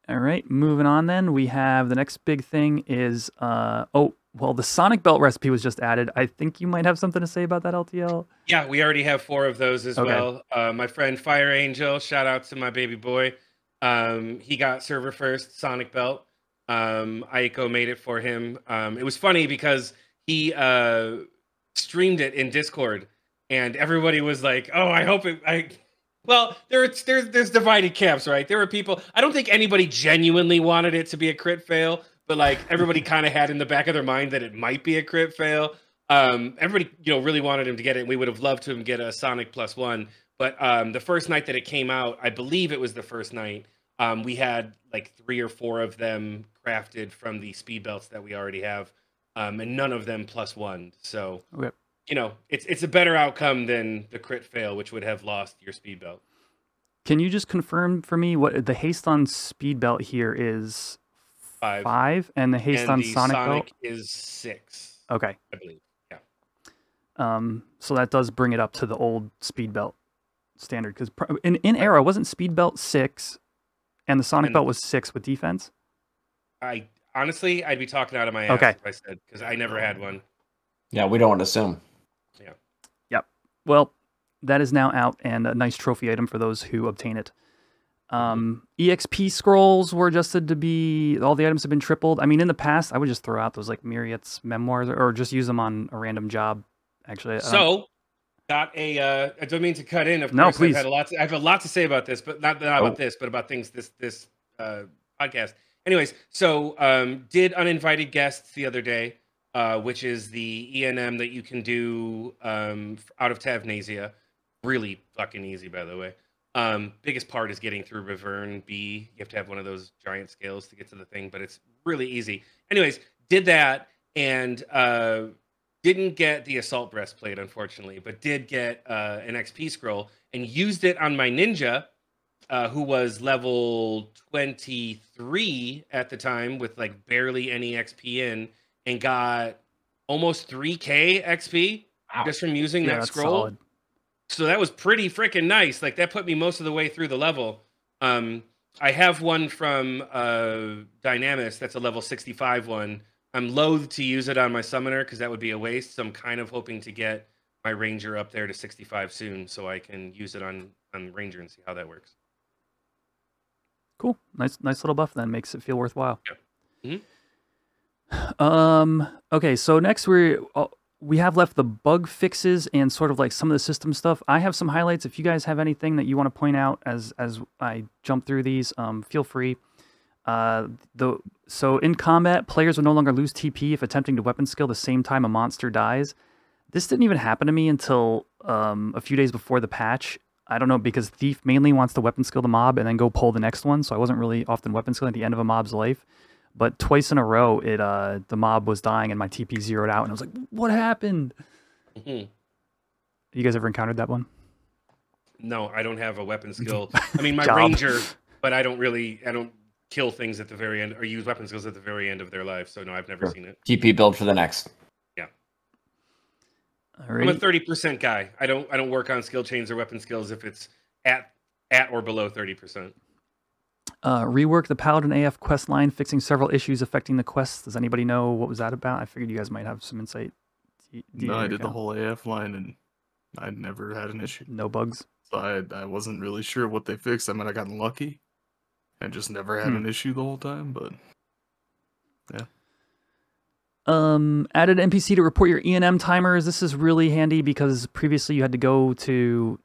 All right, moving on then. We have the next big thing is uh oh, well the Sonic belt recipe was just added. I think you might have something to say about that LTL. Yeah, we already have four of those as Okay. well. Uh, my friend Fire Angel, shout out to my baby boy. Um, he got server first Sonic Belt. Um, Aiko made it for him. Um, it was funny because he uh, streamed it in Discord, and everybody was like, "Oh, I hope it." I well, there's there's there's divided camps, right? There were people. I don't think anybody genuinely wanted it to be a crit fail, but like everybody [laughs] kind of had in the back of their mind that it might be a crit fail. Um, everybody, you know, really wanted him to get it. And we would have loved to him get a Sonic plus one. But um, the first night that it came out, I believe it was the first night. Um, we had like three or four of them crafted from the speed belts that we already have, um, and none of them plus one. So Okay. you know, it's it's a better outcome than the crit fail, which would have lost your speed belt. Can you just confirm for me what the haste on speed belt here is Five. five, and the haste and on the Sonic, belt? is six, Okay. I believe. Yeah. Um, so that does bring it up to the old speed belt standard because in in era wasn't speed belt six, and the Sonic And- belt was six with defense. I honestly, I'd be talking out of my ass Okay. if I said because I never had one. Yeah, we don't want to assume. Yeah. Yep. Well, that is now out and a nice trophy item for those who obtain it. Um, EXP scrolls were adjusted to be all the items have been tripled. I mean, in the past, I would just throw out those like Miratete's Memoirs or just use them on a random job. Actually, So, got a. Uh, I don't mean to cut in. Of No, course, please. I've had a lot. To, I have a lot to say about this, but not, not Oh. about this, but about things this this uh, podcast. Anyways, so um, did uninvited guests the other day, uh, which is the ENM that you can do um, out of Tavnazia. Really fucking easy, by the way. Um, biggest part is getting through Riverne B. You have to have one of those giant scales to get to the thing, but it's really easy. Anyways, did that and uh, didn't get the assault breastplate, unfortunately, but did get uh, an XP scroll and used it on my ninja, uh, who was level 23 at the time with like barely any XP in, and got almost 3k XP Wow. just from using yeah, that scroll solid. So that was pretty freaking nice. Like that put me most of the way through the level. Um, I have one from uh, Dynamis that's a level 65 one. I'm loath to use it on my summoner because that would be a waste. So I'm kind of hoping to get my ranger up there to 65 soon so I can use it on on ranger and see how that works. Cool. Nice, nice little buff. Then makes it feel worthwhile. Yeah. Um. Okay. So next we uh, we have left the bug fixes and sort of like some of the system stuff. I have some highlights. If you guys have anything that you want to point out as as I jump through these, um, feel free. Uh, the so in combat, players will no longer lose TP if attempting to weapon skill the same time a monster dies. This didn't even happen to me until um, a few days before the patch. I don't know because Thief mainly wants to weapon skill the mob and then go pull the next one, so I wasn't really often weapon skilling at the end of a mob's life. But twice in a row, it uh, the mob was dying and my TP zeroed out, and I was like, "What happened?" Mhm. You guys ever encountered that one? No, I don't have a weapon [laughs] skill. I mean, my Job. ranger, but I don't really, I don't kill things at the very end or use weapon skills at the very end of their life. So no, I've never Sure. seen it. TP build for the next. All I'm a thirty percent guy. I don't I don't work on skill chains or weapon skills if it's at at or below thirty percent. Uh, rework the Paladin AF quest line, fixing several issues affecting the quests. Does anybody know what was that about? I figured you guys might have some insight. D- No, I did the whole AF line and I never had an issue. No bugs. So I I wasn't really sure what they fixed. I mean, I got lucky and just never had Hmm. an issue the whole time. But yeah. Um, added NPC to report your ENM timers. This is really handy because previously you had to go to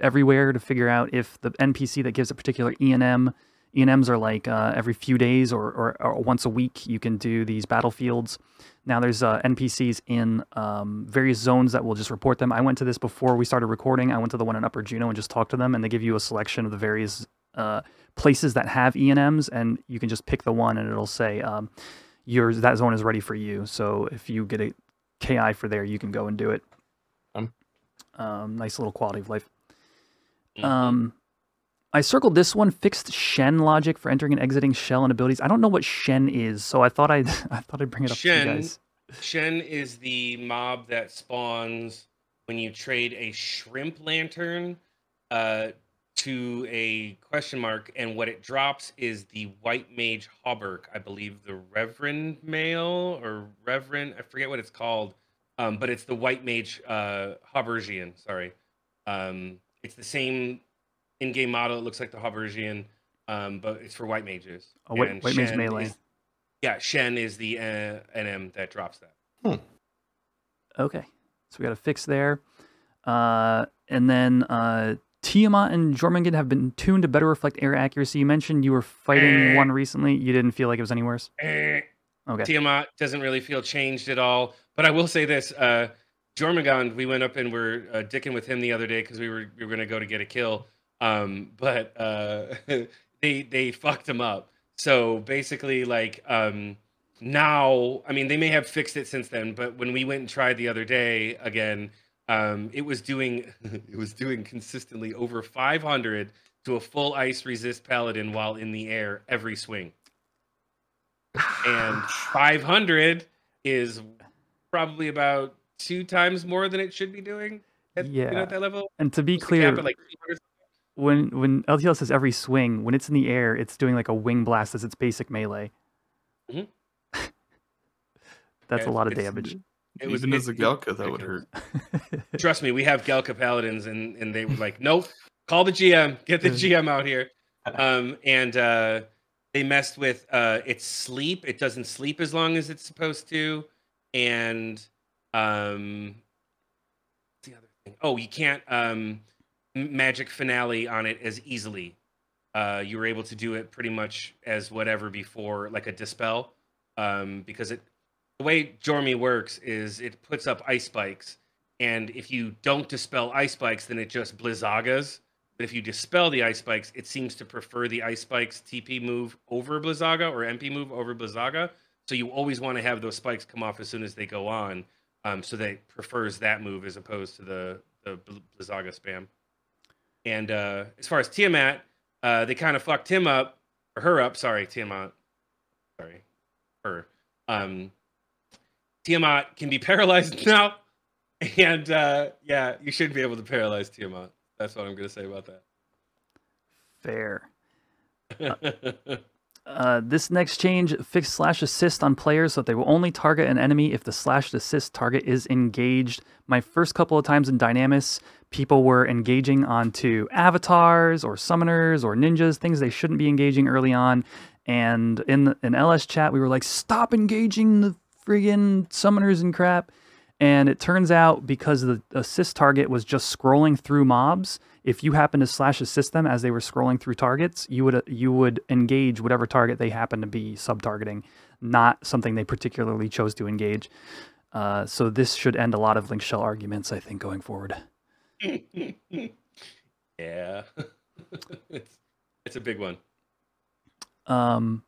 everywhere to figure out if the NPC that gives a particular ENM. ENMs are like uh, every few days or, or, or once a week you can do these battlefields. Now there's uh, NPCs in um, various zones that will just report them. I went to this before we started recording. I went to the one in Upper Jeuno and just talked to them, and they give you a selection of the various uh, places that have ENMs, and you can just pick the one, and it'll say um, yours that zone is ready for you. So if you get a KI for there, you can go and do it. Um. Um, nice little quality of life. Mhm. Um, I circled this one. Fixed Shen logic for entering and exiting shell and abilities. I don't know what Shen is, so I thought I'd [laughs] I thought I'd bring it up to Shen you guys. Shen is the mob that spawns when you trade a shrimp lantern uh, to a question mark, and what it drops is the white mage Hauberk, I believe the Reverend male or Reverend, I forget what it's called, um, but it's the white mage uh, Haubergeon. Sorry, um, it's the same in-game model. It looks like the Haubergeon, um, but it's for white mages. Oh, white- And white mage Shen melee. is- yeah, Shen is the uh, NM that drops that. Okay, so we got a fix there, uh, and then uh, Tiamat and Jormungand have been tuned to better reflect air accuracy. You mentioned you were fighting Eh. one recently. You didn't feel like it was any worse. Eh, Okay. Tiamat doesn't really feel changed at all. But I will say this: uh, Jormungand, we went up and were uh, dicking with him the other day because we were we were gonna go to get a kill. Um, but uh, [laughs] they they fucked him up. So basically, like um, now, I mean, they may have fixed it since then. But when we went and tried the other day again, um, it was doing [laughs] it was doing consistently over 500 to a full ice resist paladin while in the air every swing and [sighs] 500 is probably about two times more than it should be doing at, you know, at that level. And to be clear, like 300. When when LTL says every swing, when it's in the air, it's doing like a wing blast as its basic melee. Mhm. That's Yeah, a lot of damage. It was- even as a it- it- that would hurt. [laughs] Trust me, we have Galka paladins, and and they were like, nope, call the GM, get the GM out here. [laughs] um, and uh, they messed with uh, its sleep. It doesn't sleep as long as it's supposed to, and um, the other thing? Oh, you can't um, m- magic finale on it as easily. Uh, you were able to do it pretty much as whatever before, like a dispel, um, because it the way Jormy works is it puts up ice spikes, and if you don't dispel ice spikes, then it just blizzagas. But if you dispel the ice spikes, it seems to prefer the ice spikes TP move over Blizzaga or MP move over Blizzaga. So you always want to have those spikes come off as soon as they go on. Um, so that it prefers that move as opposed to the the Blizzaga spam. And uh, as far as Tiamat, uh, they kind of fucked him up or her up. Sorry, Tiamat. Sorry, her. Um, Tiamat can be [laughs] paralyzed now, and uh, yeah, you should be able to paralyze Tiamat. That's what I'm going to say about that. Fair. [laughs] Uh, this next change fixed slash assist on players so that they will only target an enemy if the slash assist target is engaged. My first couple of times in Dynamis, people were engaging onto avatars or summoners or ninjas, things they shouldn't be engaging early on. And in in LS chat, we were like, stop engaging the friggin' summoners and crap. And it turns out because the assist target was just scrolling through mobs, if you happen to slash assist them as they were scrolling through targets, you would you would engage whatever target they happen to be sub-targeting, not something they particularly chose to engage. Uh, so this should end a lot of link shell arguments, I think, going forward. [laughs] yeah, [laughs] it's it's a big one. Um,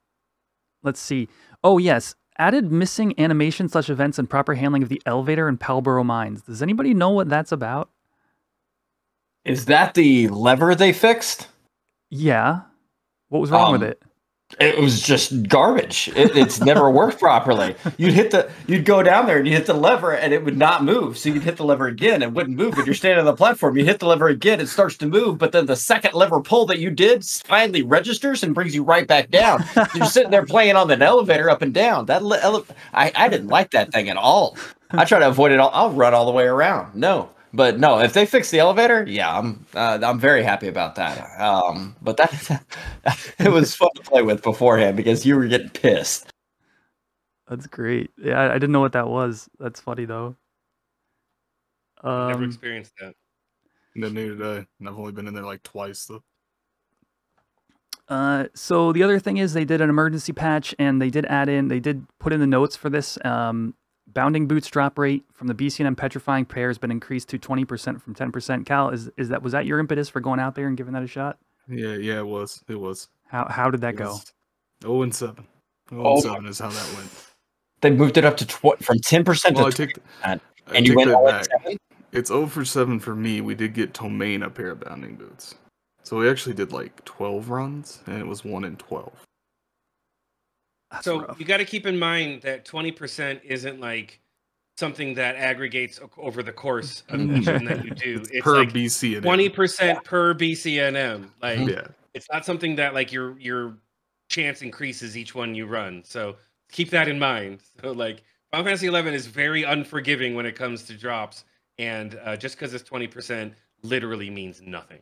let's see. Oh yes, added missing animation slash events and proper handling of the elevator in Palborough Mines. Does anybody know what that's about? Is that the lever they fixed? Yeah. What was wrong with Um, it? It was just garbage. It, it's never [laughs] worked properly. You'd hit the, you'd go down there and you hit the lever and it would not move. So you'd hit the lever again, it wouldn't move. But you're standing on the platform, you hit the lever again, it starts to move. But then the second lever pull that you did finally registers and brings you right back down. You're sitting there playing on an elevator up and down. That ele- I, I didn't like that thing at all. I try to avoid it all. I'll run all the way around. No, but no, if they fix the elevator, yeah, I'm uh, I'm very happy about that. Um, but that [laughs] it was fun to play with beforehand because you were getting pissed. That's great. Yeah, I, I didn't know what that was. That's funny though. Never Um, experienced that. No, neither did I. And I've only been in there like twice though. Uh, so the other thing is they did an emergency patch and they did add in, they did put in the notes for this. Um, bounding boots drop rate from the BCNM petrifying pair has been increased to 20% from 10%. Cal, is, is that, was that your impetus for going out there and giving that a shot? Yeah, yeah, it was. It was. How, how did that It go? was 0 and 7. 0 Oh and 7 is how that went. They moved it up to tw- from ten percent Well, I to take, 20%, I and you went all oh back. seven. It's 0 for 7 for me. We did get Tomain a pair of bounding boots. So we actually did like 12 runs, and it was 1 in 12. That's So rough. you got to keep in mind that 20% isn't like something that aggregates over the course of each one that you do. It's per like BC and 20% per BCNM. Like Yeah. it's not something that like your your chance increases each one you run. So keep that in mind. [laughs] So like Final Fantasy 11 is very unforgiving when it comes to drops, and uh, just because it's 20% literally means nothing.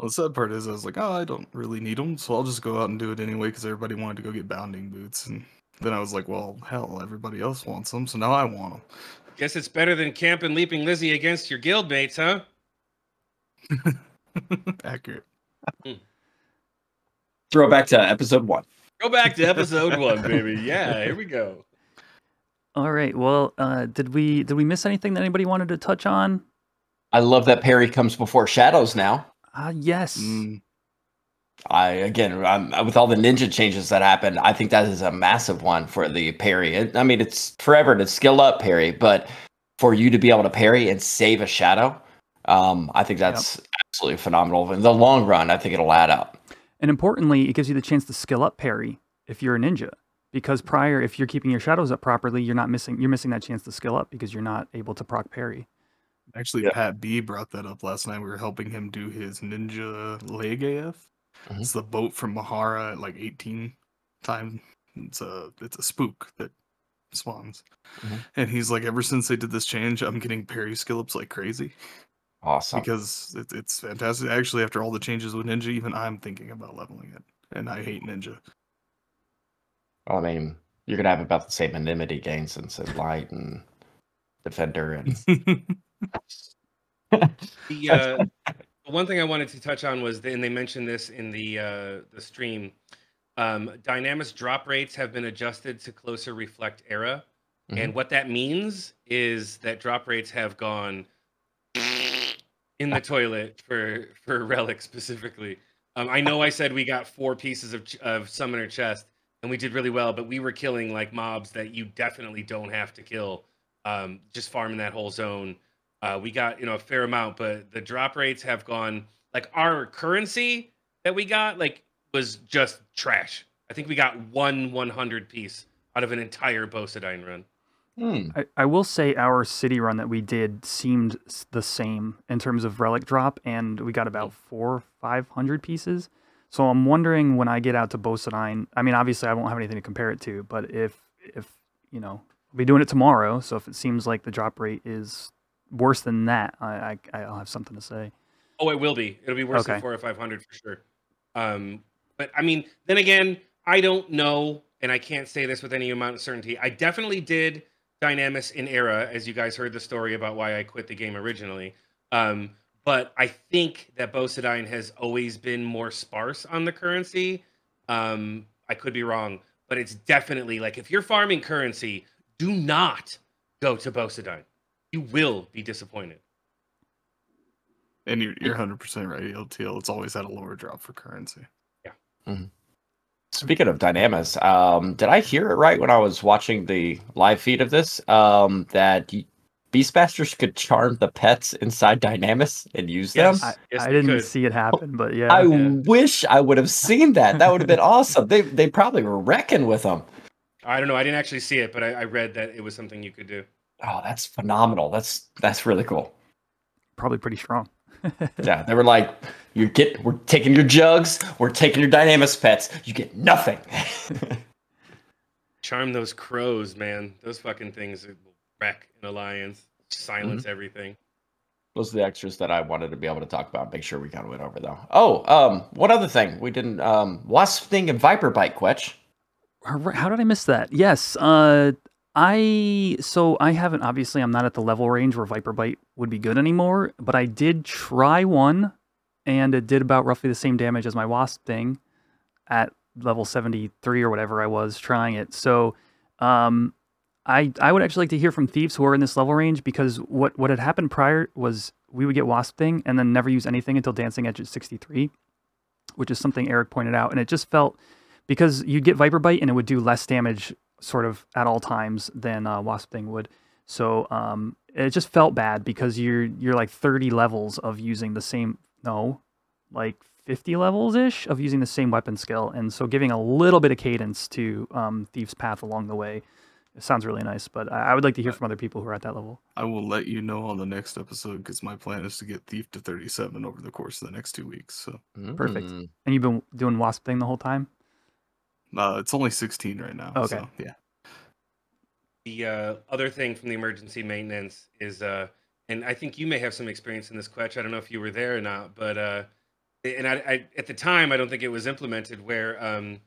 Well, the sad part is, I was like, oh, I don't really need them, so I'll just go out and do it anyway because everybody wanted to go get bounding boots. And then I was like, well, hell, everybody else wants them, so now I want them. Guess it's better than Camp and Leaping Lizzy against your guildmates, huh? them. [laughs] Accurate. Throwback to episode one. Go back to episode one, [laughs] baby. Yeah, here we go. All right. Well, uh, did we did we miss anything that anybody wanted to touch on? I love that parry comes before shadows now. Ah, yes. Mm, I again, I'm, with all the ninja changes that happened, I think that is a massive one for the parry. It, I mean, it's forever to skill up parry, but for you to be able to parry and save a shadow, um, I think that's absolutely phenomenal. In the long run, I think it'll add up. And importantly, it gives you the chance to skill up parry if you're a ninja. Because prior, if you're keeping your shadows up properly, you're not missing you're missing that chance to skill up because you're not able to proc parry. Actually, Yeah. Pat B brought that up last night. We were helping him do his Ninja Leg AF. Mhm. It's the boat from Mhaura at like 18 times. It's a it's a spook that spawns. Mhm. And he's like, ever since they did this change, I'm getting parry skill ups like crazy. Awesome. because it, it's fantastic. Actually, after all the changes with Ninja, even I'm thinking about leveling it, and I hate Ninja. Well, I mean, you're gonna have about the same enmity gains since light and defender and [laughs] The [laughs] uh, one thing I wanted to touch on was, and they mentioned this in the uh, the stream. Um, Dynamis drop rates have been adjusted to closer reflect era, and what that means is that drop rates have gone in the toilet for for relic specifically. Um, I know I said we got four pieces of of summoner chest, and we did really well, but we were killing like mobs that you definitely don't have to kill. Um, just farming that whole zone. Uh, we got you know a fair amount, but the drop rates have gone like our currency that we got like was just trash. I think we got one 100 piece out of an entire Beaucedine run. Hmm. I, I will say our city run that we did seemed the same in terms of relic drop, and we got about four, five hundred pieces. So I'm wondering when I get out to Beaucedine. I mean, obviously I won't have anything to compare it to, but if if you know, I'll be doing it tomorrow. So if it seems like the drop rate is worse than that, I, I I'll have something to say. Oh, it will be. It'll be worse than Okay. four or five hundred for sure. Um, but I mean, then again, I don't know, and I can't say this with any amount of certainty. I definitely did Dynamis in Era, as you guys heard the story about why I quit the game originally. Um, but I think that Beaucedine has always been more sparse on the currency. Um, I could be wrong, but it's definitely like if you're farming currency, do not go to Beaucedine. You will be disappointed. And you're you're 100 percent right. LTL it's always had a lower drop for currency. Yeah. Speaking of Dynamis, um, did I hear it right when I was watching the live feed of this? Um, that y- Beastmasters could charm the pets inside Dynamis and use Yes. them. I, Yes, I didn't could. see it happen, but yeah. I Yeah. wish I would have seen that. That would have been awesome. They they probably were wrecking with them. I don't know. I didn't actually see it, but I, I read that it was something you could do. Oh, that's phenomenal. That's that's really cool. probably pretty strong. [laughs] Yeah, they were like, "You get, we're taking your jugs, we're taking your Dynamis pets. You get nothing." [laughs] Charm those crows, man. Those fucking things will wreck an alliance, silence Mm-hmm. everything. Those are the extras that I wanted to be able to talk about. Make sure we kind of went over though. Oh, um, one other thing we didn't. Um, Wasp Sting and Viper bite, Kwech. How did I miss that? Yes. Uh, I so I haven't obviously I'm not at the level range where Viper Bite would be good anymore, but I did try one, and it did about roughly the same damage as my Wasp Sting, at level 73 or whatever I was trying it. So, um, I I would actually like to hear from thieves who are in this level range because what what had happened prior was we would get Wasp Sting and then never use anything until Dancing Edge at 63, which is something Eric pointed out, and it just felt because you'd get Viper Bite and it would do less damage sort of at all times than uh, Wasp Sting would. So um, it just felt bad because you're you're like 30 levels of using the same no, like 50 levels ish of using the same weapon skill, and so giving a little bit of cadence to um, Thief's Path along the way. It sounds really nice, but I I would like to hear from other people who are at that level. I will let you know on the next episode because my plan is to get Thief to 37 over the course of the next two weeks. So Perfect. Mm. And you've been doing Wasp Sting the whole time. Uh, it's only 16 right now. Okay. So, yeah. The uh, other thing from the emergency maintenance is, uh, and I think you may have some experience in this, Kwech. I don't know if you were there or not, but uh, and I, I at the time I don't think it was implemented where um,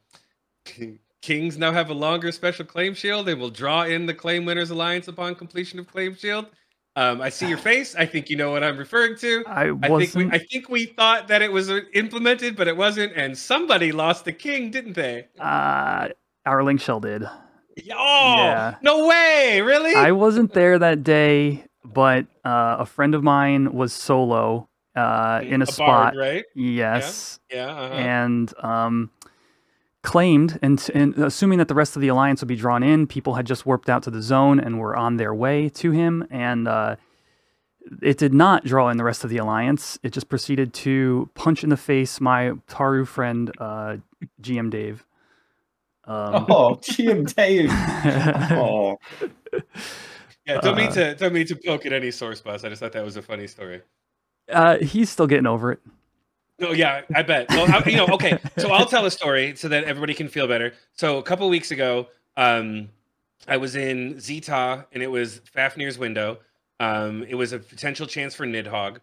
kings now have a longer special claim shield They will draw in the claim winners alliance upon completion of claim shield. Um, I see your [sighs] face. I think you know what I'm referring to. I I think we, I think we thought that it was uh, implemented, but it wasn't, and somebody lost the king, didn't they? uh, our link shell did. Oh, Yeah. no way! Really? I wasn't there that day, but uh, a friend of mine was solo uh, in a, bard, spot. right? Yes, Yeah. Uh-huh. and um, claimed, and, and assuming that the rest of the alliance would be drawn in, people had just warped out to the zone and were on their way to him, and uh, it did not draw in the rest of the alliance. It just proceeded to punch in the face my Taru friend, uh, GM Dave. Um, Oh, GM Dave. [laughs] Oh, Yeah, don't mean Uh, to don't mean to poke at any source, boss. I just thought that was a funny story. uh, he's still getting over it. No, yeah, I bet. Well, I, you know, okay. So I'll tell a story so that everybody can feel better. So a couple weeks ago, um, I was in Zeta and it was Fafnir's window. Um, it was a potential chance for Nidhogg.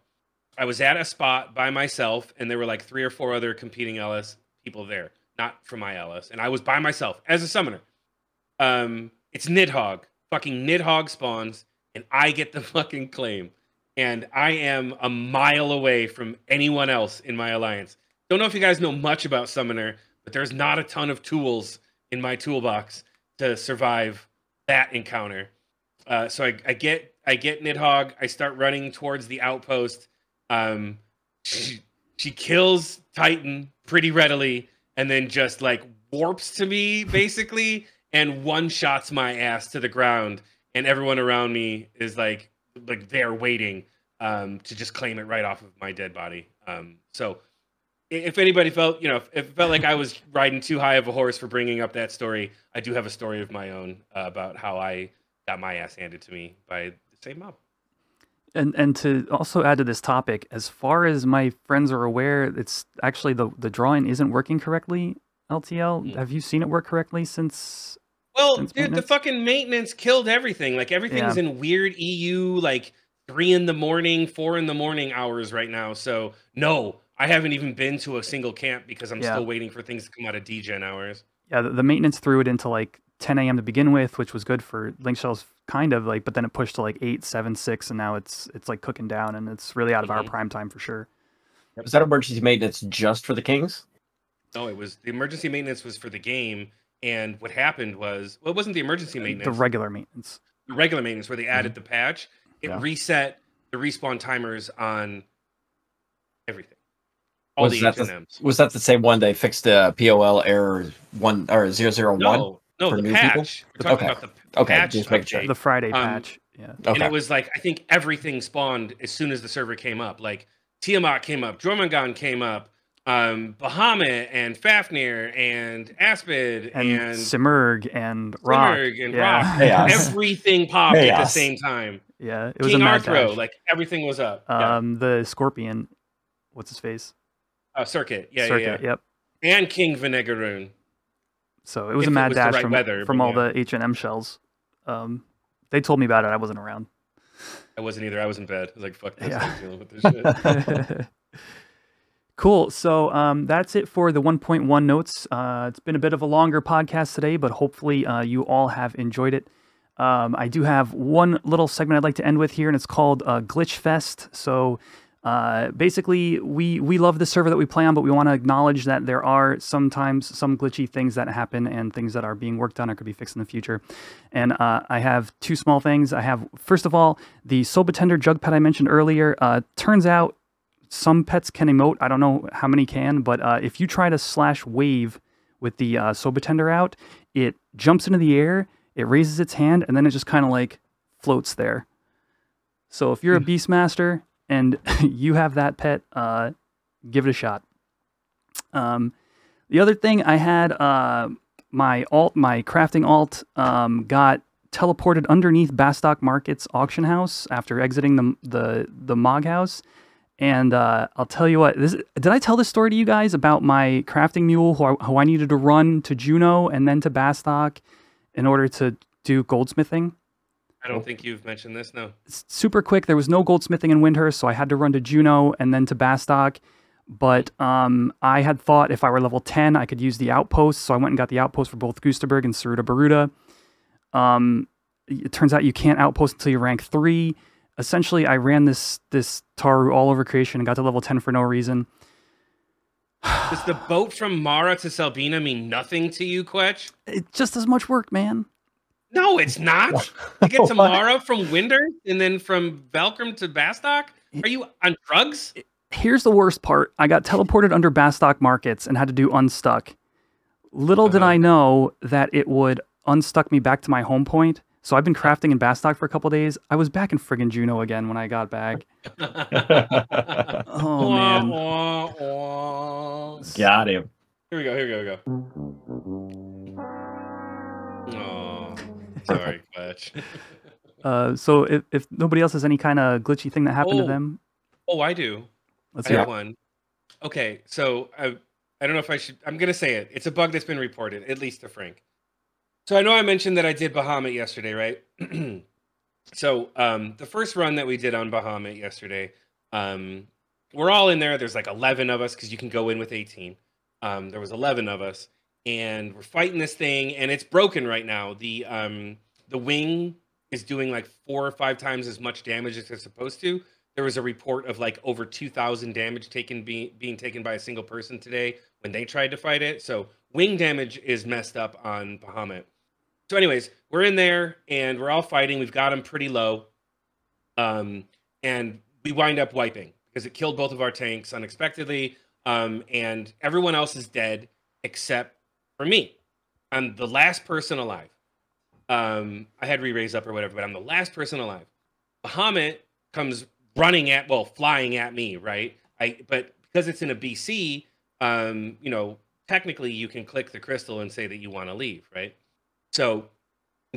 I was at a spot by myself, and there were like three or four other competing LS people there, not from my LS, and I was by myself as a summoner. Um, it's Nidhogg, fucking Nidhogg spawns, and I get the [laughs] fucking claim, and I am a mile away from anyone else in my alliance. Don't know if you guys know much about summoner, but there's not a ton of tools in my toolbox to survive that encounter. Uh, so I, I get I get Nidhogg. I start running towards the outpost. Um, she, she kills Titan pretty readily, and then just like warps to me basically, and one shots my ass to the ground. And everyone around me is like like they're waiting um, to just claim it right off of my dead body. Um, so if anybody felt, you know, if it felt like I was riding too high of a horse for bringing up that story, I do have a story of my own uh, about how I got my ass handed to me by the same mob. And and to also add to this topic, as far as my friends are aware, it's actually the the drawing isn't working correctly. LTL, Mm. have you seen it work correctly since? Well, dude, the fucking maintenance killed everything. Like everything's in weird EU, like three in the morning, four in the morning hours right now. So no, I haven't even been to a single camp because I'm Yeah. still waiting for things to come out of DGen hours. Yeah, the, the maintenance threw it into like 10 a.m. to begin with, which was good for link shells, kind of like, but then it pushed to like 8, 7, 6, and now it's it's like cooking down, and it's really out of our Mhm. prime time for sure. Was that emergency maintenance just for the Kings? No, it was the emergency maintenance was for the game, and what happened was well, it wasn't the emergency maintenance. The regular maintenance. the regular maintenance where they added the patch, it Yeah. reset the respawn timers on everything. All Was the that the- Was that the same one they fixed the POL error one or zero zero one? No, no, for the new people? patch. We're talking Okay. about the Okay, patch just making sure. The Friday Um, patch. Yeah. And it was like I think everything spawned as soon as the server came up. Like Tiamat came up, Jormungand came up, um, Bahamut and Fafnir and Aspid And, and, Simurgh and Roc. Simurgh and yeah. Roc. [laughs] Chaos. Everything popped at the same time. yeah, it was King a mad Arthro, dash. like everything was up. yeah. um, the Scorpion, what's his face? Uh, Serket, yeah, Serket. yeah, yeah. Yep. And King Vinegaroon. So it was If a mad was dash right from, weather, from all yeah. the H and M shells. Um, they told me about it. I wasn't around. I wasn't either. I was in bed. I was like, fuck this. Yeah. [laughs] [laughs] cool. So um, that's it for the 1.1 notes. Uh, it's been a bit of a longer podcast today, but hopefully uh, you all have enjoyed it. Um, I do have one little segment I'd like to end with here, and it's called uh, Glitch Fest. So uh, basically, we we love the server that we play on, but we want to acknowledge that there are sometimes some glitchy things that happen and things that are being worked on or could be fixed in the future. And uh, I have two small things. I have first of all the Sabotender jug pet I mentioned earlier. Uh, turns out some pets can emote. I don't know how many can, but uh, if you try to slash wave with the uh, Sabotender out, it jumps into the air, it raises its hand, and then it just kind of like floats there. So if you're a Beastmaster and [laughs] you have that pet, uh, give it a shot. Um, the other thing I had, uh, my alt, my crafting alt, um, got teleported underneath Bastock Market's auction house after exiting the the the Mog house. And uh, I'll tell you what. This did I tell this story to you guys about my crafting mule, who I, who I needed to run to Jeuno and then to Bastock in order to do goldsmithing. I don't think you've mentioned this. No. super quick. There was no goldsmithing in Windhurst, so I had to run to Jeuno and then to Bastock. But um, I had thought if I were level 10, I could use the outpost. So I went and got the outpost for both Gustaberg and Sarutabaruta. Um, it turns out you can't outpost until you rank three. Essentially, I ran this this Taru all over creation and got to level 10 for no reason. [sighs] Does the boat from Mhaura to Selbina mean nothing to you, Kwech? It's just as much work, man. No, it's not. You get to [laughs] Mhaura from Winder and then from Valkurm to Bastock? Are you on drugs? Here's the worst part. I got teleported under Bastock markets and had to do unstuck. Little did Uh-huh. I know that it would unstuck me back to my home point. So I've been crafting in Bastock for a couple days. I was back in friggin' Jeuno again when I got back. [laughs] Oh Wah, man. wah, wah. Got him. Here we go. Here we go. Here we go. Oh, sorry, [laughs] Kwech. [laughs] Uh, so if, if nobody else has any kind of glitchy thing that happened to Oh. them, Oh, I do. let's I hear. have one. Okay, so I I don't know if I should. I'm gonna say it. It's a bug that's been reported, at least to Frank. So I know I mentioned that I did Bahamut yesterday, right? [clears throat] so um, the first run that we did on Bahamut yesterday, um, we're all in there. There's like 11 of us because you can go in with 18. Um, there was 11 of us, and we're fighting this thing, and it's broken right now. The um, the wing is doing like four or five times as much damage as it's supposed to. There was a report of like over 2,000 damage taken be, being taken by a single person today when they tried to fight it. So wing damage is messed up on Bahamut. So, anyways, we're in there and we're all fighting. We've got him pretty low, um, and we wind up wiping because it killed both of our tanks unexpectedly. Um, and everyone else is dead except for me. I'm the last person alive. Um, I had re-raise up or whatever, but I'm the last person alive. Bahamut comes running at, well, flying at me, right? I, but because it's in a BC, um, you know, technically you can click the crystal and say that you want to leave, right? So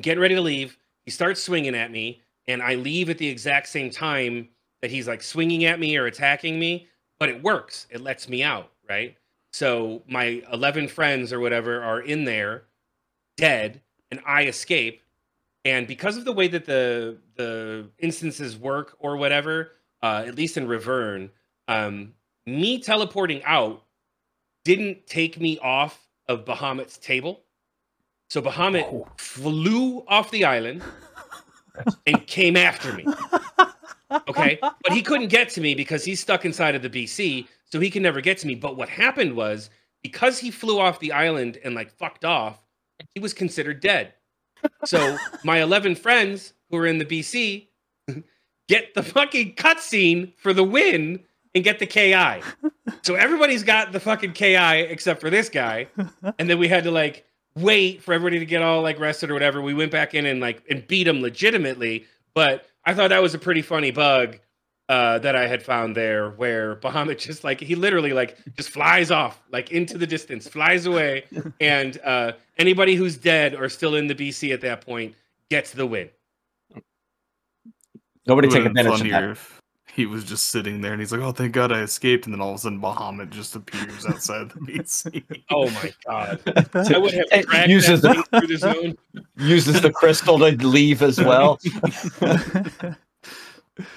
getting ready to leave. He starts swinging at me, and I leave at the exact same time that he's like swinging at me or attacking me, but it works. It lets me out, right? So my 11 friends or whatever are in there dead and I escape. And because of the way that the the instances work or whatever, uh, at least in Riverne, um, me teleporting out didn't take me off of Bahamut's table. So Bahamut Oh. flew off the island [laughs] and came after me. Okay. But he couldn't get to me because he's stuck inside of the BC, so he can never get to me. But what happened was because he flew off the island and like fucked off, he was considered dead. So my 11 friends who are in the BC get the fucking cutscene for the win and get the KI. So everybody's got the fucking KI except for this guy. And then we had to like wait for everybody to get all like rested or whatever. We went back in and like and beat him legitimately. But I thought that was a pretty funny bug uh, that I had found there, where Bahamut just like he literally like just flies off like into the distance, flies away, and uh, anybody who's dead or still in the BC at that point gets the win. Nobody It take would've been advantage of that. if he was just sitting there and he's like, "Oh, thank God I escaped," and then all of a sudden Bahamut just appears outside the BC. [laughs] Oh my god! [laughs] I would have It uses that the- through the zone. [laughs] Uses the crystal to leave as well.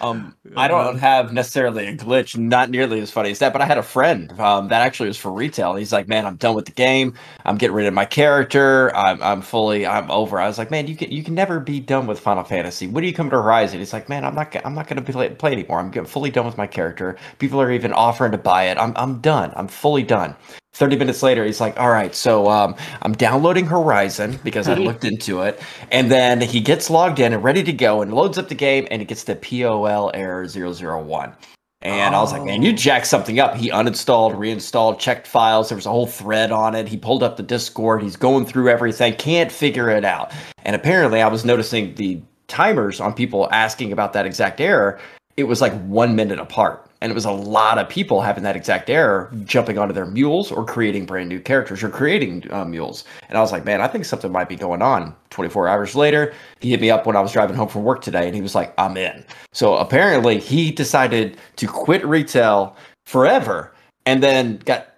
Um, [laughs] I don't have necessarily a glitch, not nearly as funny as that, but I had a friend um, that actually was for retail. He's like, "Man, I'm done with the game. I'm getting rid of my character. I'm, I'm fully, I'm over." I was like, "Man, you can, you can never be done with Final Fantasy. When do you come to Horizon?" He's like, "Man, I'm not, I'm not going to play, play anymore. I'm getting fully done with my character. People are even offering to buy it. I'm, I'm done. I'm fully done." 30 minutes later, he's like, All right, so um, I'm downloading Horizon because I [laughs] looked into it. And then he gets logged in and ready to go and loads up the game and it gets the POL error 001. And I was like, Man, you Oh. jacked something up. He uninstalled, reinstalled, checked files. There was a whole thread on it. He pulled up the Discord. He's going through everything, can't figure it out. And apparently, I was noticing the timers on people asking about that exact error. It was like one minute apart. And it was a lot of people having that exact error, jumping onto their mules or creating brand new characters or creating uh, mules. And I was like, man, I think something might be going on. 24 hours later, he hit me up when I was driving home from work today and he was like, I'm in. So apparently, he decided to quit retail forever and then got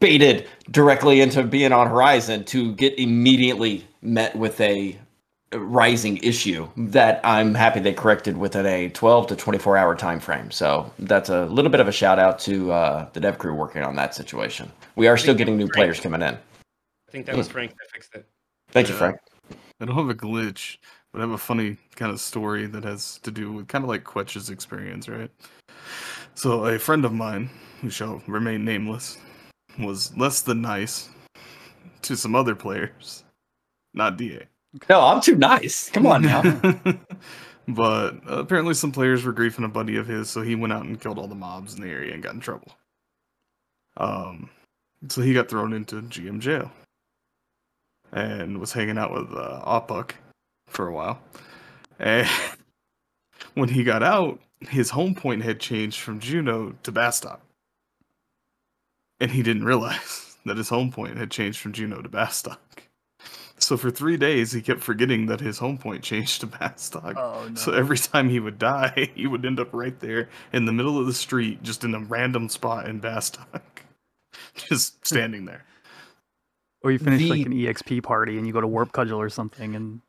baited directly into being on Horizon to get immediately met with a rising issue that I'm happy they corrected within a 12 to 24 hour time frame. So that's a little bit of a shout out to uh, the dev crew working on that situation. We are still getting new players coming in. I think that was Frank that fixed it. Thank you, Frank. I don't have a glitch, but I have a funny kind of story that has to do with kind of like Kwech's experience, right? So, a friend of mine, who shall remain nameless, was less than nice to some other players, not DA. No, I'm too nice. Come on now. [laughs] but apparently, some players were griefing a buddy of his, so he went out and killed all the mobs in the area and got in trouble. Um, so he got thrown into GM jail and was hanging out with uh, Oppuck for a while. And [laughs] when he got out, his home point had changed from Jeuno to Bastock. And he didn't realize [laughs] that his home point had changed from Jeuno to Bastock. So for three days, he kept forgetting that his home point changed to Bastock. Oh no. So every time he would die, [laughs] he would end up right there in the middle of the street, just in a random spot in Bastock. [laughs] just [laughs] standing there. or you finish like an EXP party and you go to Warp Cudgel or something and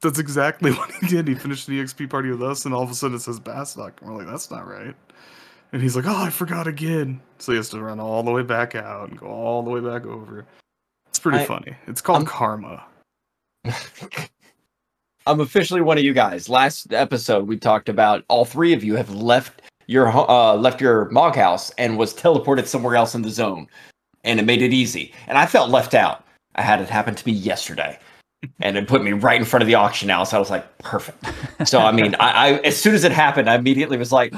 That's exactly what he did. He finished the EXP party with us, and all of a sudden it says Bastock. And we're like, that's not right. And he's like, "Oh, I forgot again." So he has to run all the way back out and go all the way back over. It's pretty I- funny. It's called I'm- karma. [laughs] I'm officially one of you guys. Last episode we talked about all three of you have left your uh left your mog house and was teleported somewhere else in the zone. And it made it easy. And I felt left out. I had it happen to me yesterday. [laughs] And it put me right in front of the auction house. I was like, perfect. So I mean, [laughs] I, I as soon as it happened, I immediately was like,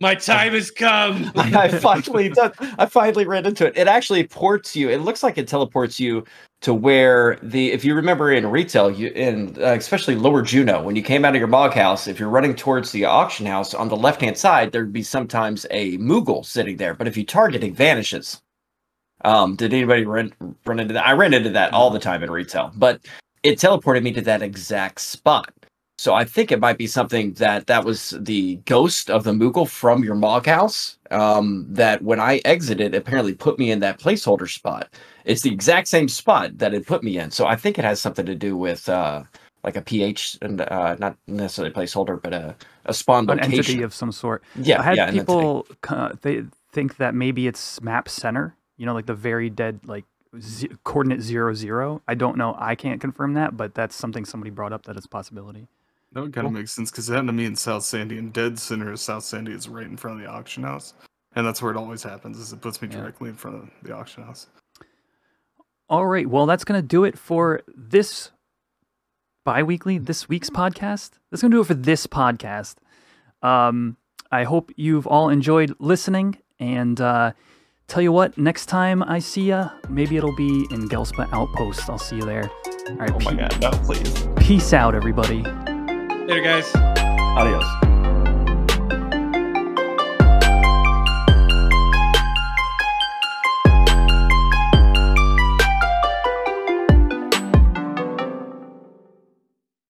My time has come. [laughs] I finally [laughs] done, I finally ran into it. It actually ports you. It looks like it teleports you to where the if you remember in retail, you in uh, especially Lower Jeuno, when you came out of your mog house, if you're running towards the auction house on the left hand side, there'd be sometimes a Moogle sitting there. But if you target, it vanishes. Um, did anybody run run into that? I ran into that all the time in retail, but it teleported me to that exact spot. So I think it might be something that that was the ghost of the Moogle from your mog house. Um, that when I exited, apparently put me in that placeholder spot. It's the exact same spot that it put me in. So I think it has something to do with uh, like a pH and uh, not necessarily placeholder, but a, a spawn An location. entity of some sort. yeah, I had yeah, people uh, they think that maybe it's map center. You know, like the very dead like z- coordinate zero zero. I don't know. I can't confirm that, but that's something somebody brought up that it's a possibility. That would kind of make sense because it happened to me in South Sandy, and dead center of South Sandy is right in front of the auction house, and that's where it always happens. Is it puts me Yeah. directly in front of the auction house. All right. Well, that's going to do it for this bi-weekly, this week's podcast. That's going to do it for this podcast. Um, I hope you've all enjoyed listening. And uh, tell you what, next time I see ya, maybe it'll be in Ghelsba Outpost. I'll see you there. All right. Oh my pe- god, no, please. Peace out, everybody. Later, guys. Adios.